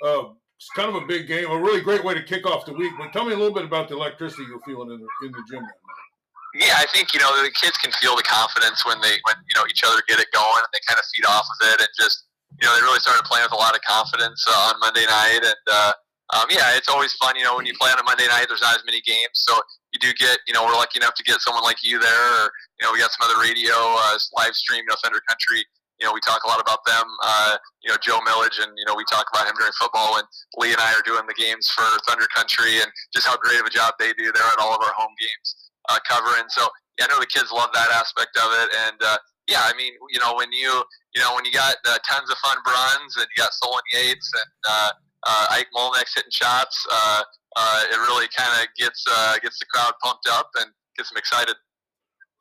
Speaker 1: uh, it's kind of a big game, a really great way to kick off the week. But tell me a little bit about the electricity you're feeling in the in the gym that night.
Speaker 10: Yeah, I think you know the kids can feel the confidence when they when you know each other get it going and they kind of feed off of it and just you know they really started playing with a lot of confidence uh, on Monday night and uh, um, yeah, it's always fun. You know when you play on a Monday night, there's not as many games, so you do get you know we're lucky enough to get someone like you there. Or, you know we got some other radio uh, live stream, you know Thunder Country you know, we talk a lot about them. Uh, you know, Joe Millage, and you know, we talk about him during football. And Lee and I are doing the games for Thunder Country, and just how great of a job they do there at all of our home games uh, covering. So yeah, I know the kids love that aspect of it, and uh, yeah, I mean, you know, when you you know when you got uh, tons of fun runs, and you got Solon Yates and uh, uh, Ike Molnex hitting shots, uh, uh, it really kind of gets uh, gets the crowd pumped up and gets them excited.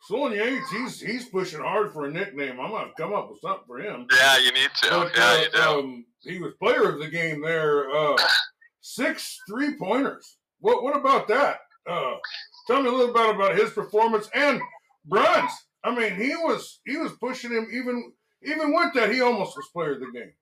Speaker 1: Sloan Yates, he's he's pushing hard for a nickname. I'm gonna come up with something for him.
Speaker 10: Yeah, you need to.
Speaker 1: But,
Speaker 10: yeah,
Speaker 1: uh,
Speaker 10: you do.
Speaker 1: Um, he was player of the game there. Uh, six three pointers. What what about that? Uh, tell me a little bit about his performance and Bruns. I mean, he was he was pushing him even even with that. He almost was player of the game.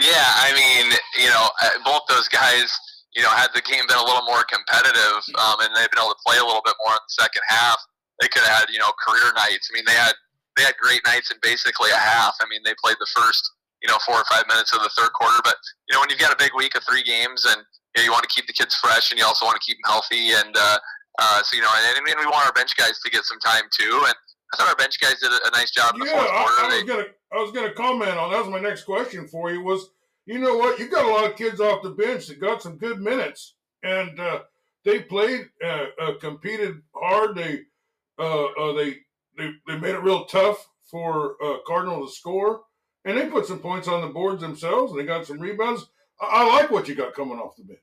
Speaker 10: Yeah, I mean, you know, uh, both those guys, you know, had the game been a little more competitive, um, and they've been able to play a little bit more in the second half, they could have had, you know, career nights. I mean, they had they had great nights in basically a half. I mean, they played the first, you know, four or five minutes of the third quarter. But you know, when you've got a big week of three games, and you, know, you want to keep the kids fresh, and you also want to keep them healthy, and uh, uh, so you know, and, and we want our bench guys to get some time too. And I thought our bench guys did a, nice job in the fourth quarter.
Speaker 1: I, I
Speaker 10: They-
Speaker 1: was gonna I was gonna comment on that. Was my next question for you was you know what you got a lot of kids off the bench that got some good minutes and uh, they played uh, uh, competed hard. They uh, uh, they they they made it real tough for uh, Cardinal to score and they put some points on the boards themselves and they got some rebounds. I, I like what you got coming off the bench.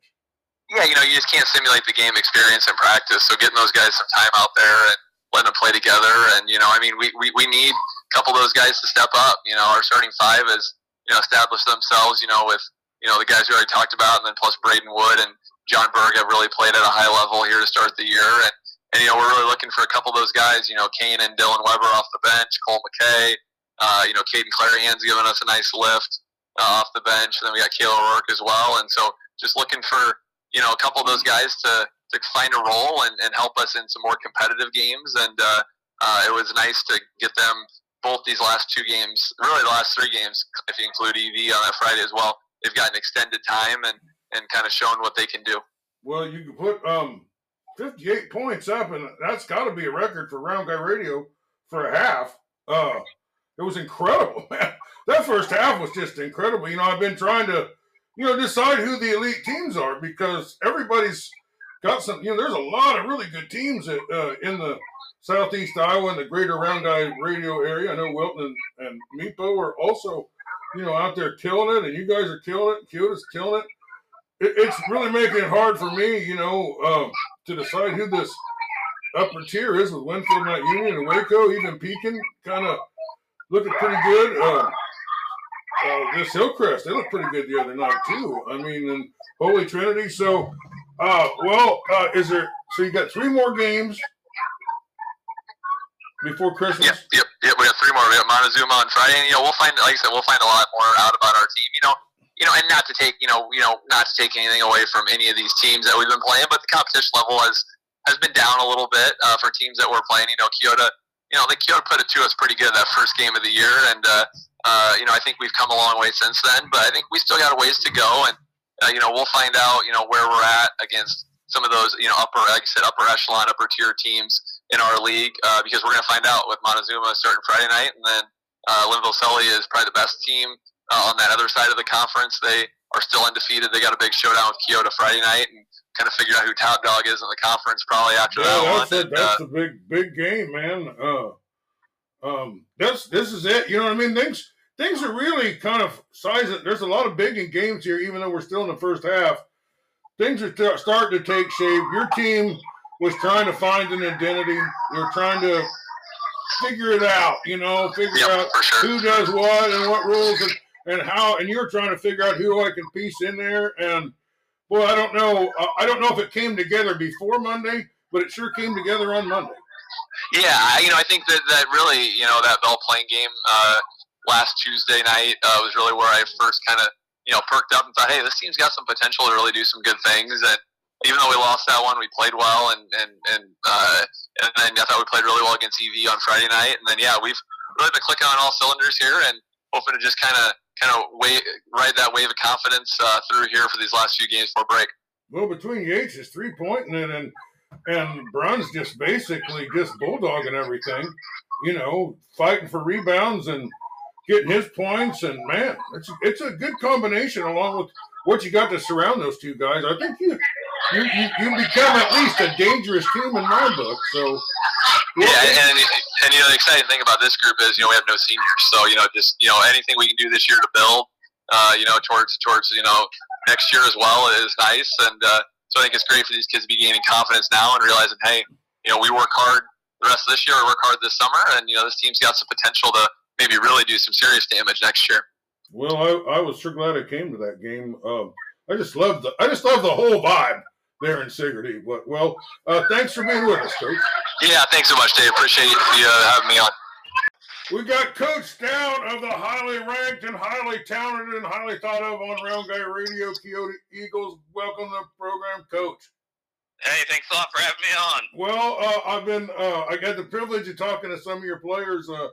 Speaker 10: Yeah, you know, you just can't simulate the game experience in practice. So getting those guys some time out there and letting them play together, and you know, I mean, we, we, we need a couple of those guys to step up. You know, our starting five has you know established themselves. You know, with you know the guys we already talked about, and then plus Braden Wood and John Berg have really played at a high level here to start the year, and and you know we're really looking for a couple of those guys. You know, Kane and Dylan Weber off the bench, Cole McKay. Uh, you know, Caden Clarahan's giving us a nice lift uh, off the bench. And then we got Kayla O'Rourke as well, and so just looking for you know a couple of those guys to to find a role and, and help us in some more competitive games. And uh, uh, it was nice to get them both these last two games, really the last three games, if you include EV on that Friday as well. They've gotten extended time and and kind of shown what they can do.
Speaker 1: Well, you can put um, 58 points up, and that's got to be a record for Round Guy Radio for a half. Uh, it was incredible, man. That first half was just incredible. You know, I've been trying to, you know, decide who the elite teams are because everybody's got some. You know, there's a lot of really good teams at, uh, in the southeast Iowa and the greater Round Guy Radio area. I know Wilton and, and Meepo are also, you know, out there killing it, and you guys are killing it. Is killing it it, it's really making it hard for me, you know, um, to decide who this upper tier is with Winfield, Mount Union, and Waco, even Pekin, kind of looking pretty good. Uh, uh, this Hillcrest, they look pretty good the other night too. I mean, and Holy Trinity. So, uh, well, uh, is there? So you got three more games before Christmas.
Speaker 10: Yep, yep, yep. We got three more. We got Montezuma on Friday, and you know we'll find, like I said, we'll find a lot more out about our team. You know, you know, and not to take, you know, you know, not to take anything away from any of these teams that we've been playing, but the competition level has has been down a little bit uh, for teams that we're playing. You know, Keota, you know, the Keota put it to us pretty good that first game of the year, and uh, uh, you know, I think we've come a long way since then. But I think we still got a ways to go, and uh, you know, we'll find out, you know, where we're at against some of those you know upper, like I said, upper echelon, upper tier teams in our league uh, because we're going to find out with Montezuma starting Friday night, and then uh, Lynnville Sully is probably the best team uh, on that other side of the conference. They are still undefeated. They got a big showdown with Keota Friday night, and kind of figure out who top dog is in the conference probably after
Speaker 1: Yeah,
Speaker 10: that
Speaker 1: that's
Speaker 10: one.
Speaker 1: a,
Speaker 10: And,
Speaker 1: that's
Speaker 10: uh,
Speaker 1: a big big game, man. Uh, um, that's this is it. You know what I mean? Things things are really kind of sizing. There's a lot of big in games here, even though we're still in the first half. Things are t- starting to take shape. Your team was trying to find an identity. They're trying to figure it out. You know, figure
Speaker 10: Yep,
Speaker 1: out
Speaker 10: sure.
Speaker 1: who does what and what rules and, and how. And you're trying to figure out who I can piece in there. And boy, I don't know. I- I don't know if it came together before Monday, but it sure came together on Monday.
Speaker 10: Yeah, I, you know, I think that that really, you know, that Belle Plaine game uh, last Tuesday night uh, was really where I first kind of, you know, perked up and thought, hey, this team's got some potential to really do some good things. And even though we lost that one, we played well, and and and uh, and then I thought we played really well against EV on Friday night. And then yeah, we've really been clicking on all cylinders here, and hoping to just kind of kind of ride that wave of confidence uh, through here for these last few games before break.
Speaker 1: Well, between Yates is three pointing it and and Bruns just basically just bulldogging everything, you know, fighting for rebounds and getting his points. And man, it's it's a good combination along with what you got to surround those two guys. I think you you you, you become at least a dangerous team in my book. So
Speaker 10: Yeah, and and you know the exciting thing about this group is you know we have no seniors, so you know just you know anything we can do this year to build, uh, you know towards towards you know next year as well is nice, and uh, so I think it's great for these kids to be gaining confidence now and realizing, hey, you know we work hard the rest of this year, we work hard this summer, and you know this team's got some potential to maybe really do some serious damage next year.
Speaker 1: well, I, I was sure glad I came to that game. Um, I just love the I just love the whole vibe there in Sigourney. But well, uh, thanks for being with us, Coach.
Speaker 10: Yeah, thanks so much, Dave. Appreciate you uh, having me on.
Speaker 1: We got Coach Down of the highly ranked and highly talented and highly thought of on Round Guy Radio, Keota Eagles. Welcome to the program, Coach.
Speaker 11: Hey, thanks a lot for having me on.
Speaker 1: Well, uh, I've been uh, I got the privilege of talking to some of your players uh,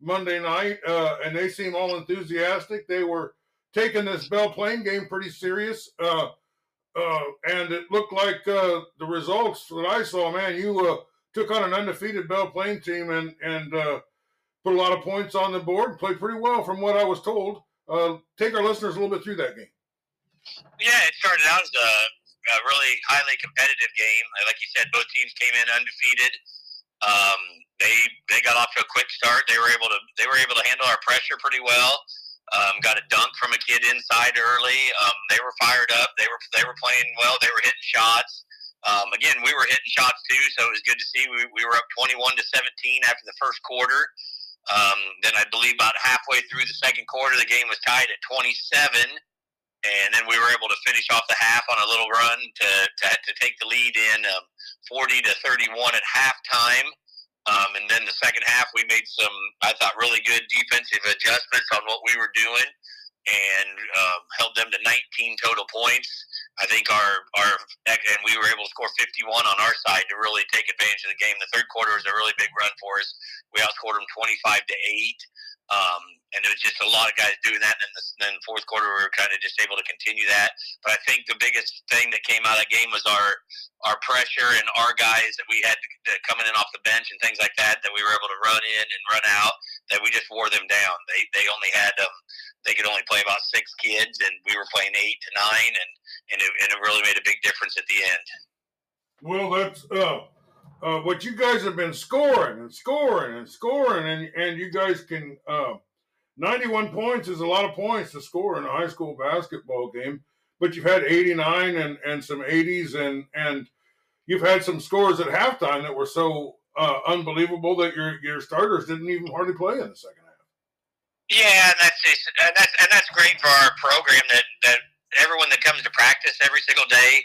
Speaker 1: Monday night, uh, and they seem all enthusiastic. They were taking this Belle Plaine game pretty serious, uh, uh, and it looked like uh, the results that I saw. Man, you uh, took on an undefeated Belle Plaine team and and uh, put a lot of points on the board. Played pretty well, from what I was told. Take our listeners a little bit through that game.
Speaker 11: Yeah, it started out as a, a really highly competitive game. Like you said, both teams came in undefeated. Um, they a quick start. They were able to they were able to handle our pressure pretty well. Um, got a dunk from a kid inside early. Um, they were fired up. They were they were playing well. They were hitting shots. Um, again, we were hitting shots too, so it was good to see. We, we were up 21 to 17 after the first quarter. Um, then I believe about halfway through the second quarter, the game was tied at 27, and then we were able to finish off the half on a little run to to, to take the lead in um, 40 to 31 at halftime. Um, and then the second half, we made some, I thought, really good defensive adjustments on what we were doing, and um, held them to 19 total points. I think our our and we were able to score 51 on our side to really take advantage of the game. The third quarter was a really big run for us. We outscored them 25 to eight. Um, and it was just a lot of guys doing that. And then, the, fourth quarter, we were kind of just able to continue that. But I think the biggest thing that came out of that game was our our pressure and our guys that we had coming in off the bench and things like that that we were able to run in and run out. That we just wore them down. They they only had um they could only play about six kids, and we were playing eight to nine, and and it, and it really made a big difference at the end.
Speaker 1: Well, that's uh, uh, what you guys have been scoring and scoring and scoring, and and you guys can. Uh, 91 points is a lot of points to score in a high school basketball game, but you've had 89 and, and some 80s, and and you've had some scores at halftime that were so uh, unbelievable that your your starters didn't even hardly play in the second half.
Speaker 11: Yeah, and that's just, and that's and that's great for our program that that everyone that comes to practice every single day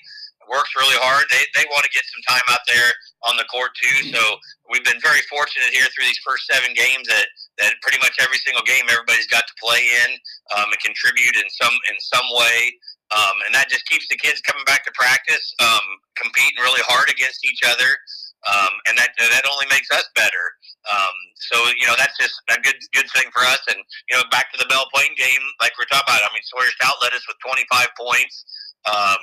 Speaker 11: works really hard. They they want to get some time out there on the court too. So we've been very fortunate here through these first seven games that that pretty much every single game everybody's got to play in um, and contribute in some in some way. Um, and that just keeps the kids coming back to practice, um, competing really hard against each other, um, and that that only makes us better. Um, so you know that's just a good good thing for us. And you know back to the Belle Plaine game, like we're talking about. I mean Sawyer Stout led us with 25 points. Um,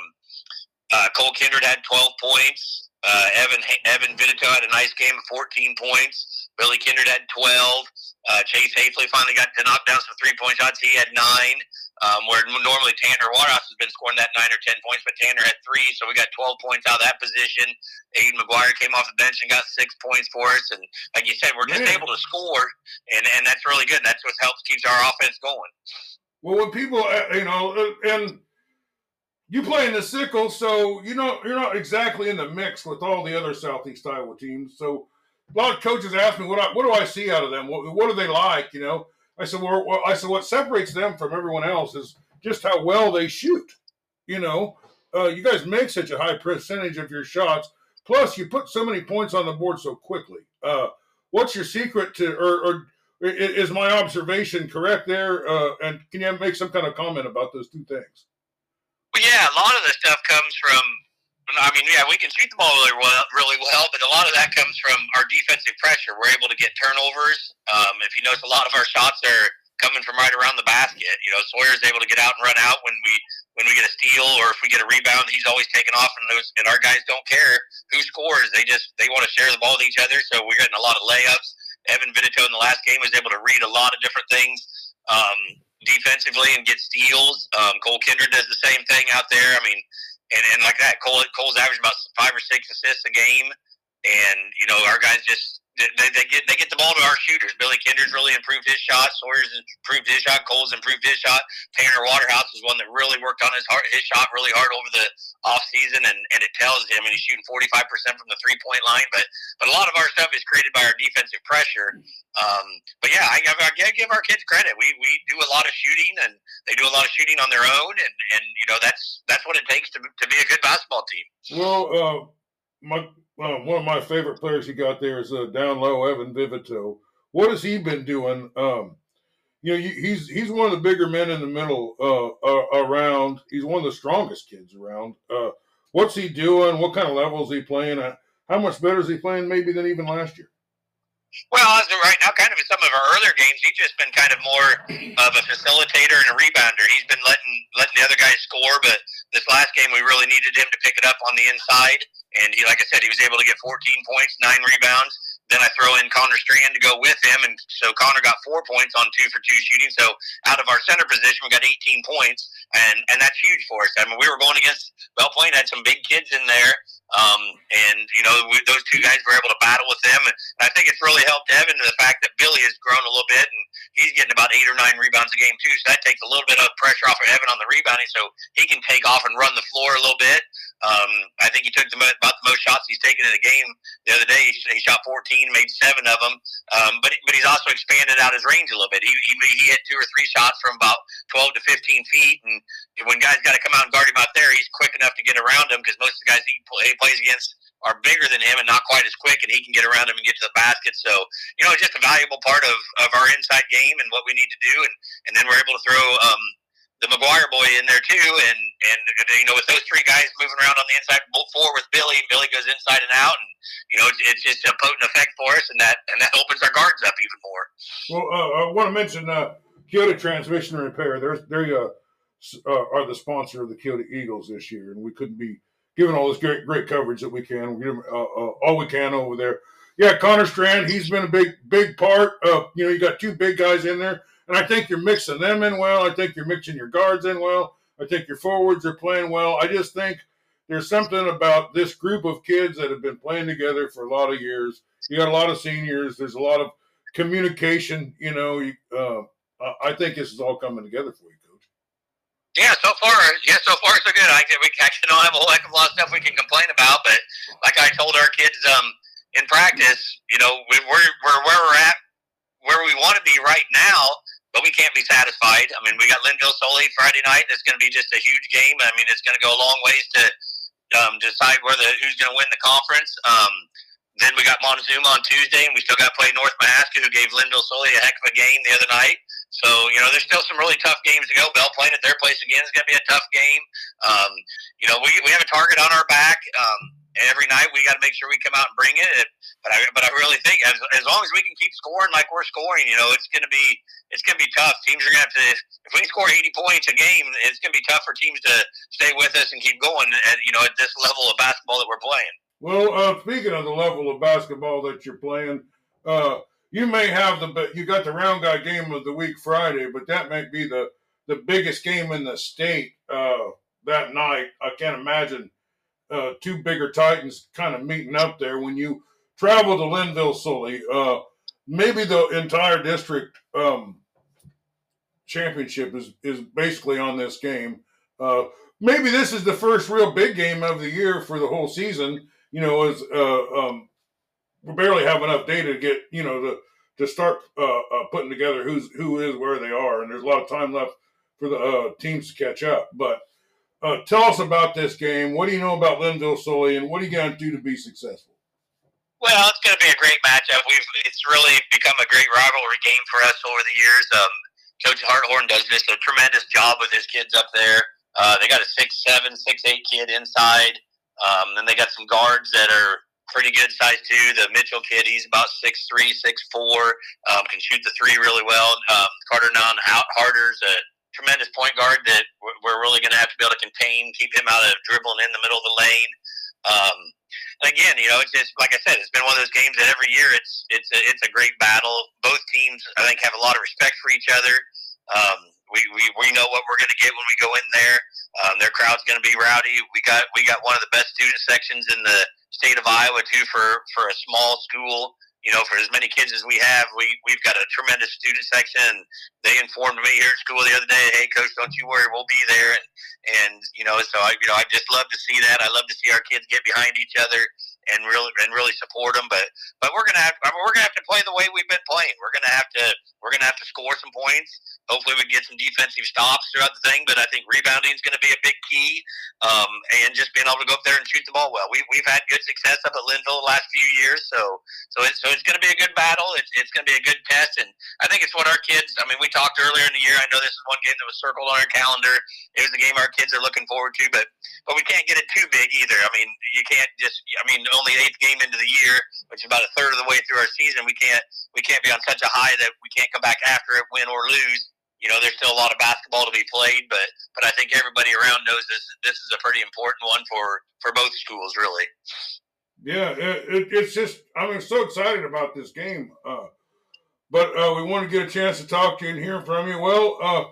Speaker 11: Uh, Cole Kindred had 12 points. Uh, Evan Evan Vidito had a nice game of 14 points. Billy Kindred had 12. Uh, Chase Hafley finally got to knock down some three point shots. He had nine, um, where normally Tanner Waterhouse has been scoring that nine or 10 points, but Tanner had three, so we got 12 points out of that position. Aiden McGuire came off the bench and got six points for us. And like you said, we're just
Speaker 1: Man.
Speaker 11: able to score, and, and that's really good. That's what helps keeps our offense going.
Speaker 1: Well, when people, uh, you know, uh, and you play in the sickle, so you know you're not exactly in the mix with all the other Southeast Iowa teams. So a lot of coaches ask me, "What I, what do I see out of them? What, what are they like?" You know, I said, well, well, I said, what separates them from everyone else is just how well they shoot. You know, uh, you guys make such a high percentage of your shots. Plus, you put so many points on the board so quickly. Uh, what's your secret to, or, or is my observation correct there? Uh, and can you make some kind of comment about those two things?
Speaker 11: Well, yeah, a lot of the stuff comes from. I mean, yeah, we can shoot the ball really well, really well, but a lot of that comes from our defensive pressure. We're able to get turnovers. Um, if you notice, a lot of our shots are coming from right around the basket. You know, Sawyer's able to get out and run out when we when we get a steal or if we get a rebound. He's always taking off, and those and our guys don't care who scores. They just they want to share the ball with each other. So we're getting a lot of layups. Evan Vidito in the last game was able to read a lot of different things. Um, defensively and get steals. Um, Cole Kindred does the same thing out there. I mean, and, and like that, Cole Cole's averaged about five or six assists a game, and you know our guys just they, they get they get the ball to our shooters. Billy Kindred's really improved his shot. Sawyer's improved his shot. Cole's improved his shot. Tanner Waterhouse is one that really worked on his heart, his shot really hard over the off season, and, and it tells him. And he's shooting forty five percent from the three point line. But but a lot of our stuff is created by our defensive pressure. Um, but yeah, I give, I give our kids credit. We we do a lot of shooting, and they do a lot of shooting on their own, and and you know that's that's what it takes to to be a good basketball team.
Speaker 1: Well, uh, my uh, one of my favorite players you got there is uh, down low Evan Vidito. What has he been doing? Um, you know, he's he's one of the bigger men in the middle uh, uh, around. He's one of the strongest kids around. Uh, what's he doing? What kind of level is he playing? at? how much better is he playing maybe than even last year?
Speaker 11: Well, as of right now, kind of in some of our earlier games, he's just been kind of more of a facilitator and a rebounder. He's been letting letting the other guys score, but this last game we really needed him to pick it up on the inside. And he, like I said, he was able to get 14 points, nine rebounds. Then I throw in Connor Strand to go with him, and so Connor got four points on two for two shooting. So out of our center position, we got 18 points, and and that's huge for us. I mean, we were going against Belle Plaine had some big kids in there, um, and you know we, those two guys were able to battle with them, and I think it's really helped Evan the fact that Billy has grown a little bit, and he's getting about eight or nine rebounds a game too. So that takes a little bit of pressure off of Evan on the rebounding, so he can take off and run the floor a little bit. Um, I think he took the, about the most shots he's taken in a game the other day. He, he shot 14, made seven of them, um, but but he's also expanded out his range a little bit. He, he he hit two or three shots from about 12 to 15 feet, and when guys got to come out and guard him out there, he's quick enough to get around him because most of the guys he, play, he plays against are bigger than him and not quite as quick, and he can get around him and get to the basket. So you know, it's just a valuable part of, of our inside game and what we need to do, and and then we're able to throw. Um, the McGuire boy in there too, and and you know with those three guys moving around on the inside four with Billy, Billy goes inside and out, and you know it's, it's just a potent effect for us, and that and that opens our guards up even more.
Speaker 1: Well, uh, I want to mention uh, Keota Transmission Repair. They're they uh, uh, are the sponsor of the Keota Eagles this year, and we couldn't be giving all this great great coverage that we can. We give 'em, uh, uh, all we can over there. Yeah, Connor Strand, he's been a big big part of. You know, you got two big guys in there, and I think you're mixing them in well. I think you're mixing your guards in well. I think your forwards are playing well. I just think there's something about this group of kids that have been playing together for a lot of years. You got a lot of seniors. There's a lot of communication. You know, uh, I- I think this is all coming together for you, Coach.
Speaker 11: Yeah, so far, yeah, so far so good. I, we actually don't have a whole heck of a lot of stuff we can complain about, but like I told our kids um, in practice, you know, we, we're, we're where we're at, where we want to be right now, but we can't be satisfied. I mean, we got Lynnville Sully Friday night. That's going to be just a huge game. I mean, it's going to go a long ways to um, decide the who's going to win the conference. Um, then we got Montezuma on Tuesday, and we still got to play North Mahaska, who gave Lynnville Sully a heck of a game the other night. So you know, there's still some really tough games to go. Belle Plaine at their place again is going to be a tough game. Um, you know, we we have a target on our back. Um, every night we got to make sure we come out and bring it. But I, but I really think as, as long as we can keep scoring like we're scoring, you know, it's going to be it's going to be tough. Teams are going to have to if we score 80 points a game, it's going to be tough for teams to stay with us and keep going at you know at this level of basketball that we're playing.
Speaker 1: Well, uh, speaking of the level of basketball that you're playing, uh, you may have the you got the round guy game of the week Friday, but that might be the the biggest game in the state uh, that night. I can't imagine uh, two bigger Titans kind of meeting up there when you travel to Lynnville, Sully. Uh, maybe the entire district um, championship is is basically on this game. Uh, maybe this is the first real big game of the year for the whole season. You know, as uh, um, we barely have enough data to get you know to to start uh, uh, putting together who's who is where they are, and there's a lot of time left for the teams to catch up. But uh, tell us about this game. What do you know about Lynnville Sully, and what are you going to do to be successful?
Speaker 11: Well, it's going to be a great matchup. We've it's really become a great rivalry game for us over the years. Um, Coach Harthorn does just a tremendous job with his kids up there. Uh, they got a six seven, six eight kid inside. Um, then they got some guards that are pretty good size too. The Mitchell kid, he's about six three, six four, um, can shoot the three really well. Um, Carter Non Harder's a tremendous point guard that we're really going to have to be able to contain, keep him out of dribbling in the middle of the lane. Um, again, you know, it's just like I said, it's been one of those games that every year it's it's a, it's a great battle. Both teams, I think, have a lot of respect for each other. Um, we, we, we know what we're going to get when we go in there. Um, their crowd's going to be rowdy. We got we got one of the best student sections in the state of Iowa too for for a small school you know, for as many kids as we have, we we've got a tremendous student section. They informed me here at school the other day, "Hey, coach, don't you worry, we'll be there." And and you know, so I you know I just love to see that. I love to see our kids get behind each other and really and really support them. But but we're gonna have I mean, we're gonna have to play the way we've been playing. We're gonna have to we're gonna have to score some points. Hopefully, we get some defensive stops throughout the thing. But I think rebounding is going to be a big key, um, and just being able to go up there and shoot the ball well. We we've had good success up at Lynnville the last few years, so so it's so it's going to be a good battle. It's it's going to be a good test, and I think it's what our kids. I mean, we talked earlier in the year. I know this is one game that was circled on our calendar. It was the game our kids are looking forward to, but but we can't get it too big either. I mean, you can't just. I mean, only eighth game into the year, which is about a third of the way through our season. We can't we can't be on such a high that we can't come back after it, win or lose. You know, there's still a lot of basketball to be played, but but I think everybody around knows this this is a pretty important one for for both schools, really.
Speaker 1: Yeah, it, it, it's just I'm so excited about this game. Uh, but uh, we want to get a chance to talk to you and hear from you. Well, uh,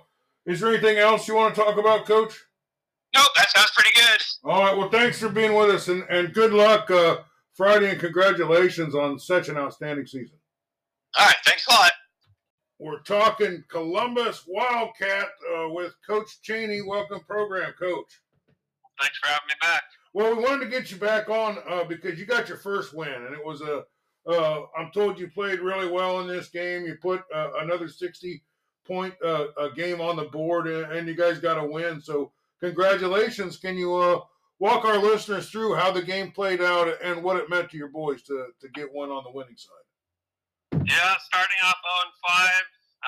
Speaker 1: is there anything else you want to talk about, Coach?
Speaker 11: Nope, that sounds pretty good.
Speaker 1: All right. Well, thanks for being with us, and, and good luck uh, Friday, and congratulations on such an outstanding season.
Speaker 11: All right. Thanks a lot.
Speaker 1: We're talking Columbus Wildcat uh, with Coach Cheney. Welcome, program, Coach.
Speaker 12: Thanks for having me back.
Speaker 1: Well, we wanted to get you back on uh, because you got your first win, and it was a. Uh, I'm told you played really well in this game. You put uh, another 60 point uh, a game on the board, and, and, you guys got a win. So, congratulations! Can you uh, walk our listeners through how the game played out and what it meant to your boys to to get one on the winning side?
Speaker 12: Yeah, starting off on 5,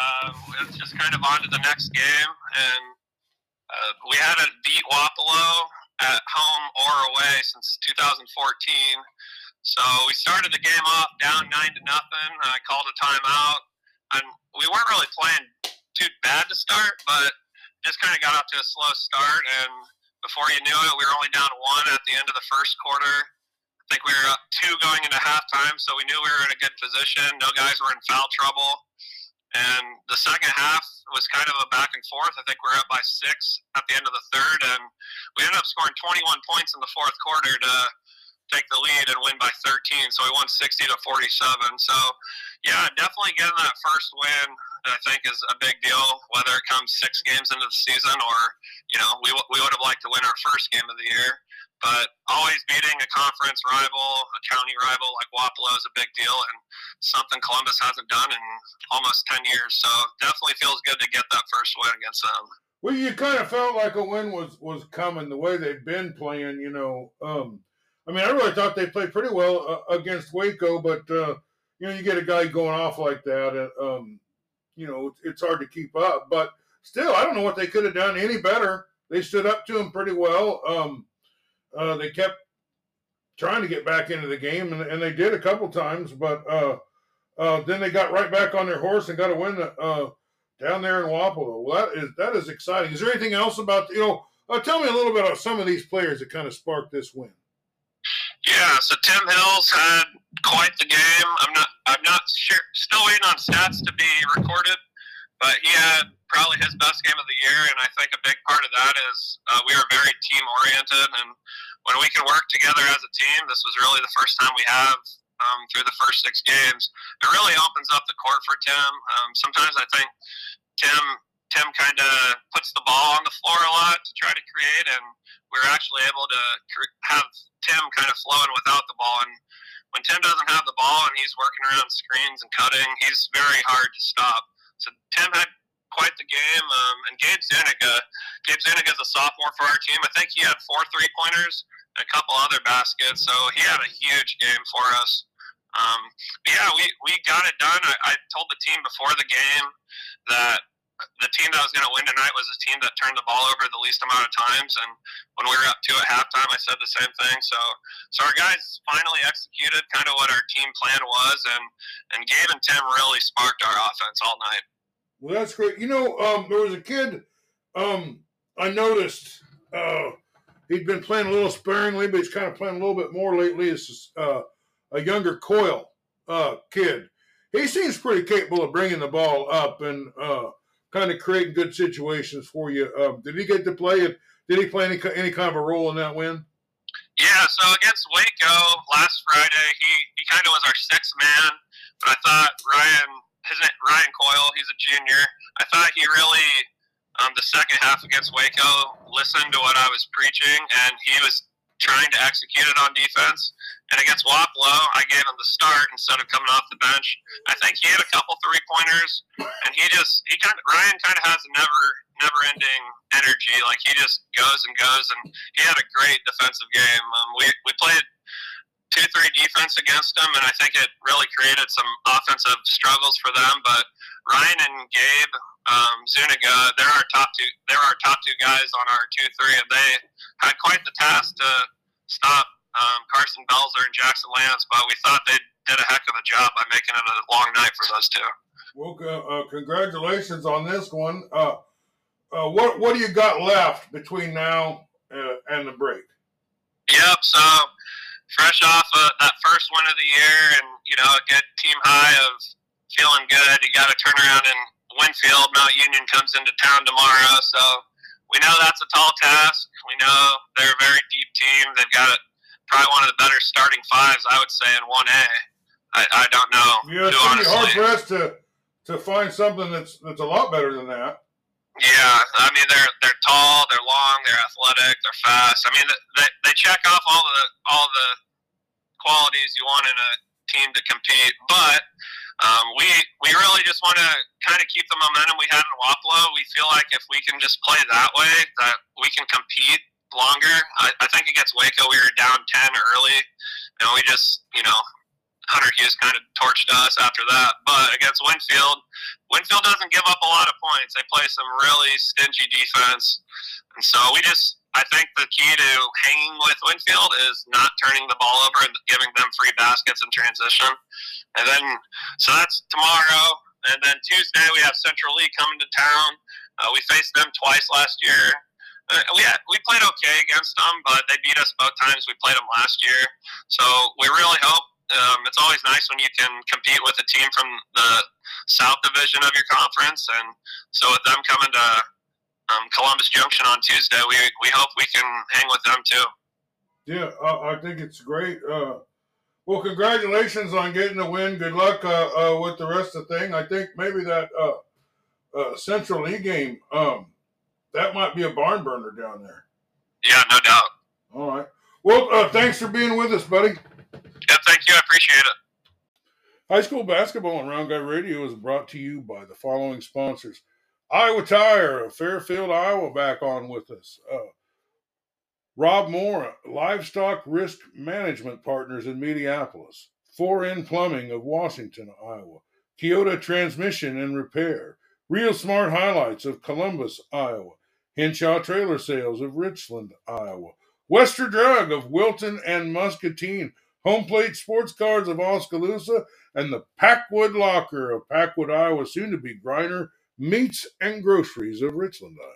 Speaker 12: uh, it's just kind of on to the next game, and we had to beat Wapello at home or away since 2014. So we started the game off down nine to nothing. I called a timeout, and we weren't really playing too bad to start, but just kind of got off to a slow start. And before you knew it, we were only down one at the end of the first quarter. I think we were up two going into halftime, so we knew we were in a good position. No guys were in foul trouble. And the second half was kind of a back and forth. I think we were up by six at the end of the third, and we ended up scoring 21 points in the fourth quarter to take the lead and win by 13. So we won 60 to 47. So, yeah, definitely getting that first win, I think, is a big deal. Whether it comes six games into the season or, you know, we, we would have liked to win our first game of the year. But always beating a conference rival, a county rival like Wapello is a big deal and something Columbus hasn't done in almost 10 years. So definitely feels good to get that first win against them.
Speaker 1: Well, you kind of felt like a win was was coming the way they've been playing. You know, um, I mean, I really thought they played pretty well uh, against Waco, but uh, you know, you get a guy going off like that, and um, you know, it's hard to keep up. But still, I don't know what they could have done any better. They stood up to him pretty well. Um, uh, they kept trying to get back into the game, and, and they did a couple times, but uh, uh, then they got right back on their horse and got a win uh, down there in Wapello. Well, that is that is exciting. Is there anything else about you know? Uh, tell me a little bit about some of these players that kind of sparked this win.
Speaker 12: Yeah, so Tim Hills had quite the game. I'm not I'm not sure still waiting on stats to be recorded, but he had probably his best game of the year, and I think a big part of that is uh, we are very team oriented, and when we can work together as a team, this was really the first time we have um, through the first six games. It really opens up the court for Tim. Um, sometimes I think Tim Tim kind of puts the ball on the floor a lot to try to create, and we are actually able to have Tim kind of flowing without the ball. And when Tim doesn't have the ball and he's working around screens and cutting, he's very hard to stop. So Tim had quite the game. Um, and Gabe Zuniga, Gabe Zuniga is a sophomore for our team. I think he had four three pointers and a couple other baskets. So he had a huge game for us. Um, yeah, we, we got it done. I, I told the team before the game that the team that was going to win tonight was the team that turned the ball over the least amount of times. And when we were up two at halftime, I said the same thing. So, so our guys finally executed kind of what our team plan was, and and Gabe and Tim really sparked our offense all night.
Speaker 1: Well, that's great. You know, um, there was a kid um, I noticed. Uh, he'd been playing a little sparingly, but he's kind of playing a little bit more lately. It's uh, a younger Coyle uh, kid. He seems pretty capable of bringing the ball up and uh, kind of creating good situations for you. Um, did he get to play? Did he play any any kind of a role in that win?
Speaker 12: Yeah, so against Waco last Friday, he, he kind of was our sixth man, but I thought Ryan his name, Ryan Coyle, he's a junior. I thought he really um, the second half against Waco listened to what I was preaching, and he was trying to execute it on defense. And against Wapello, I gave him the start instead of coming off the bench. I think he had a couple three pointers, and he just he kind of Ryan kind of has a never never ending energy. Like he just goes and goes, and he had a great defensive game. Um, we we played two three defense against them, and I think it really created some offensive struggles for them. But Ryan and Gabe um, Zuniga, they're our top two. They're our top two guys on our two three, and they had quite the task to stop um, Carson Belzer and Jackson Lance. But we thought they did a heck of a job by making it a long night for those two.
Speaker 1: Well, uh, congratulations on this one. Uh, uh, what what do you got left between now uh, and the break?
Speaker 12: Yep. So fresh off of that first win of the year and, you know, a good team high of feeling good. You got to turn around in Winfield. Mount Union comes into town tomorrow. So we know that's a tall task. We know they're a very deep team. They've got probably one of the better starting fives, I would say, in 1A. I, I don't know.
Speaker 1: Yeah, it's pretty hard pressed to, to find something that's, that's a lot better than that.
Speaker 12: Yeah, I mean they're they're tall, they're long, they're athletic, they're fast. I mean they they check off all the all the qualities you want in a team to compete. But um, we we really just want to kind of keep the momentum we had in Wapello. We feel like if we can just play that way, that we can compete longer. I, I think against Waco we were down ten early, and we just you know Hunter Hughes kind of torched us after that. But against Winfield, Winfield doesn't give up a lot of points. They play some really stingy defense. And so we just, I think the key to hanging with Winfield is not turning the ball over and giving them free baskets in transition. And then, so that's tomorrow. And then Tuesday, we have Central Lee coming to town. Uh, we faced them twice last year. Uh, we had, we played okay against them, but they beat us both times we played them last year. So we really hope um, it's always nice when you can compete with a team from the South Division of your conference, and so with them coming to um, Columbus Junction on Tuesday, we we hope we can hang with them too.
Speaker 1: Yeah, uh, I think it's great. Uh, well, congratulations on getting the win. Good luck uh, uh with the rest of the thing. I think maybe that uh, uh, Central Lee game um, that might be a barn burner down there.
Speaker 12: Yeah, no doubt.
Speaker 1: All right. Well, thanks for being with us, buddy.
Speaker 12: Thank you. I appreciate it.
Speaker 1: High school basketball on Round Guy Radio is brought to you by the following sponsors. Iowa Tire of Fairfield, Iowa, back on with us. Uh, Rob Moore, Livestock Risk Management Partners in Mediapolis. 4N Plumbing of Washington, Iowa. Keota Transmission and Repair. Real Smart Highlights of Columbus, Iowa. Henshaw Trailer Sales of Richland, Iowa. Wester Drug of Wilton and Muscatine, Home Plate Sports Cards of Oskaloosa, and the Packwood Locker of Packwood, Iowa, soon to be Griner Meats and Groceries of Richland, Iowa.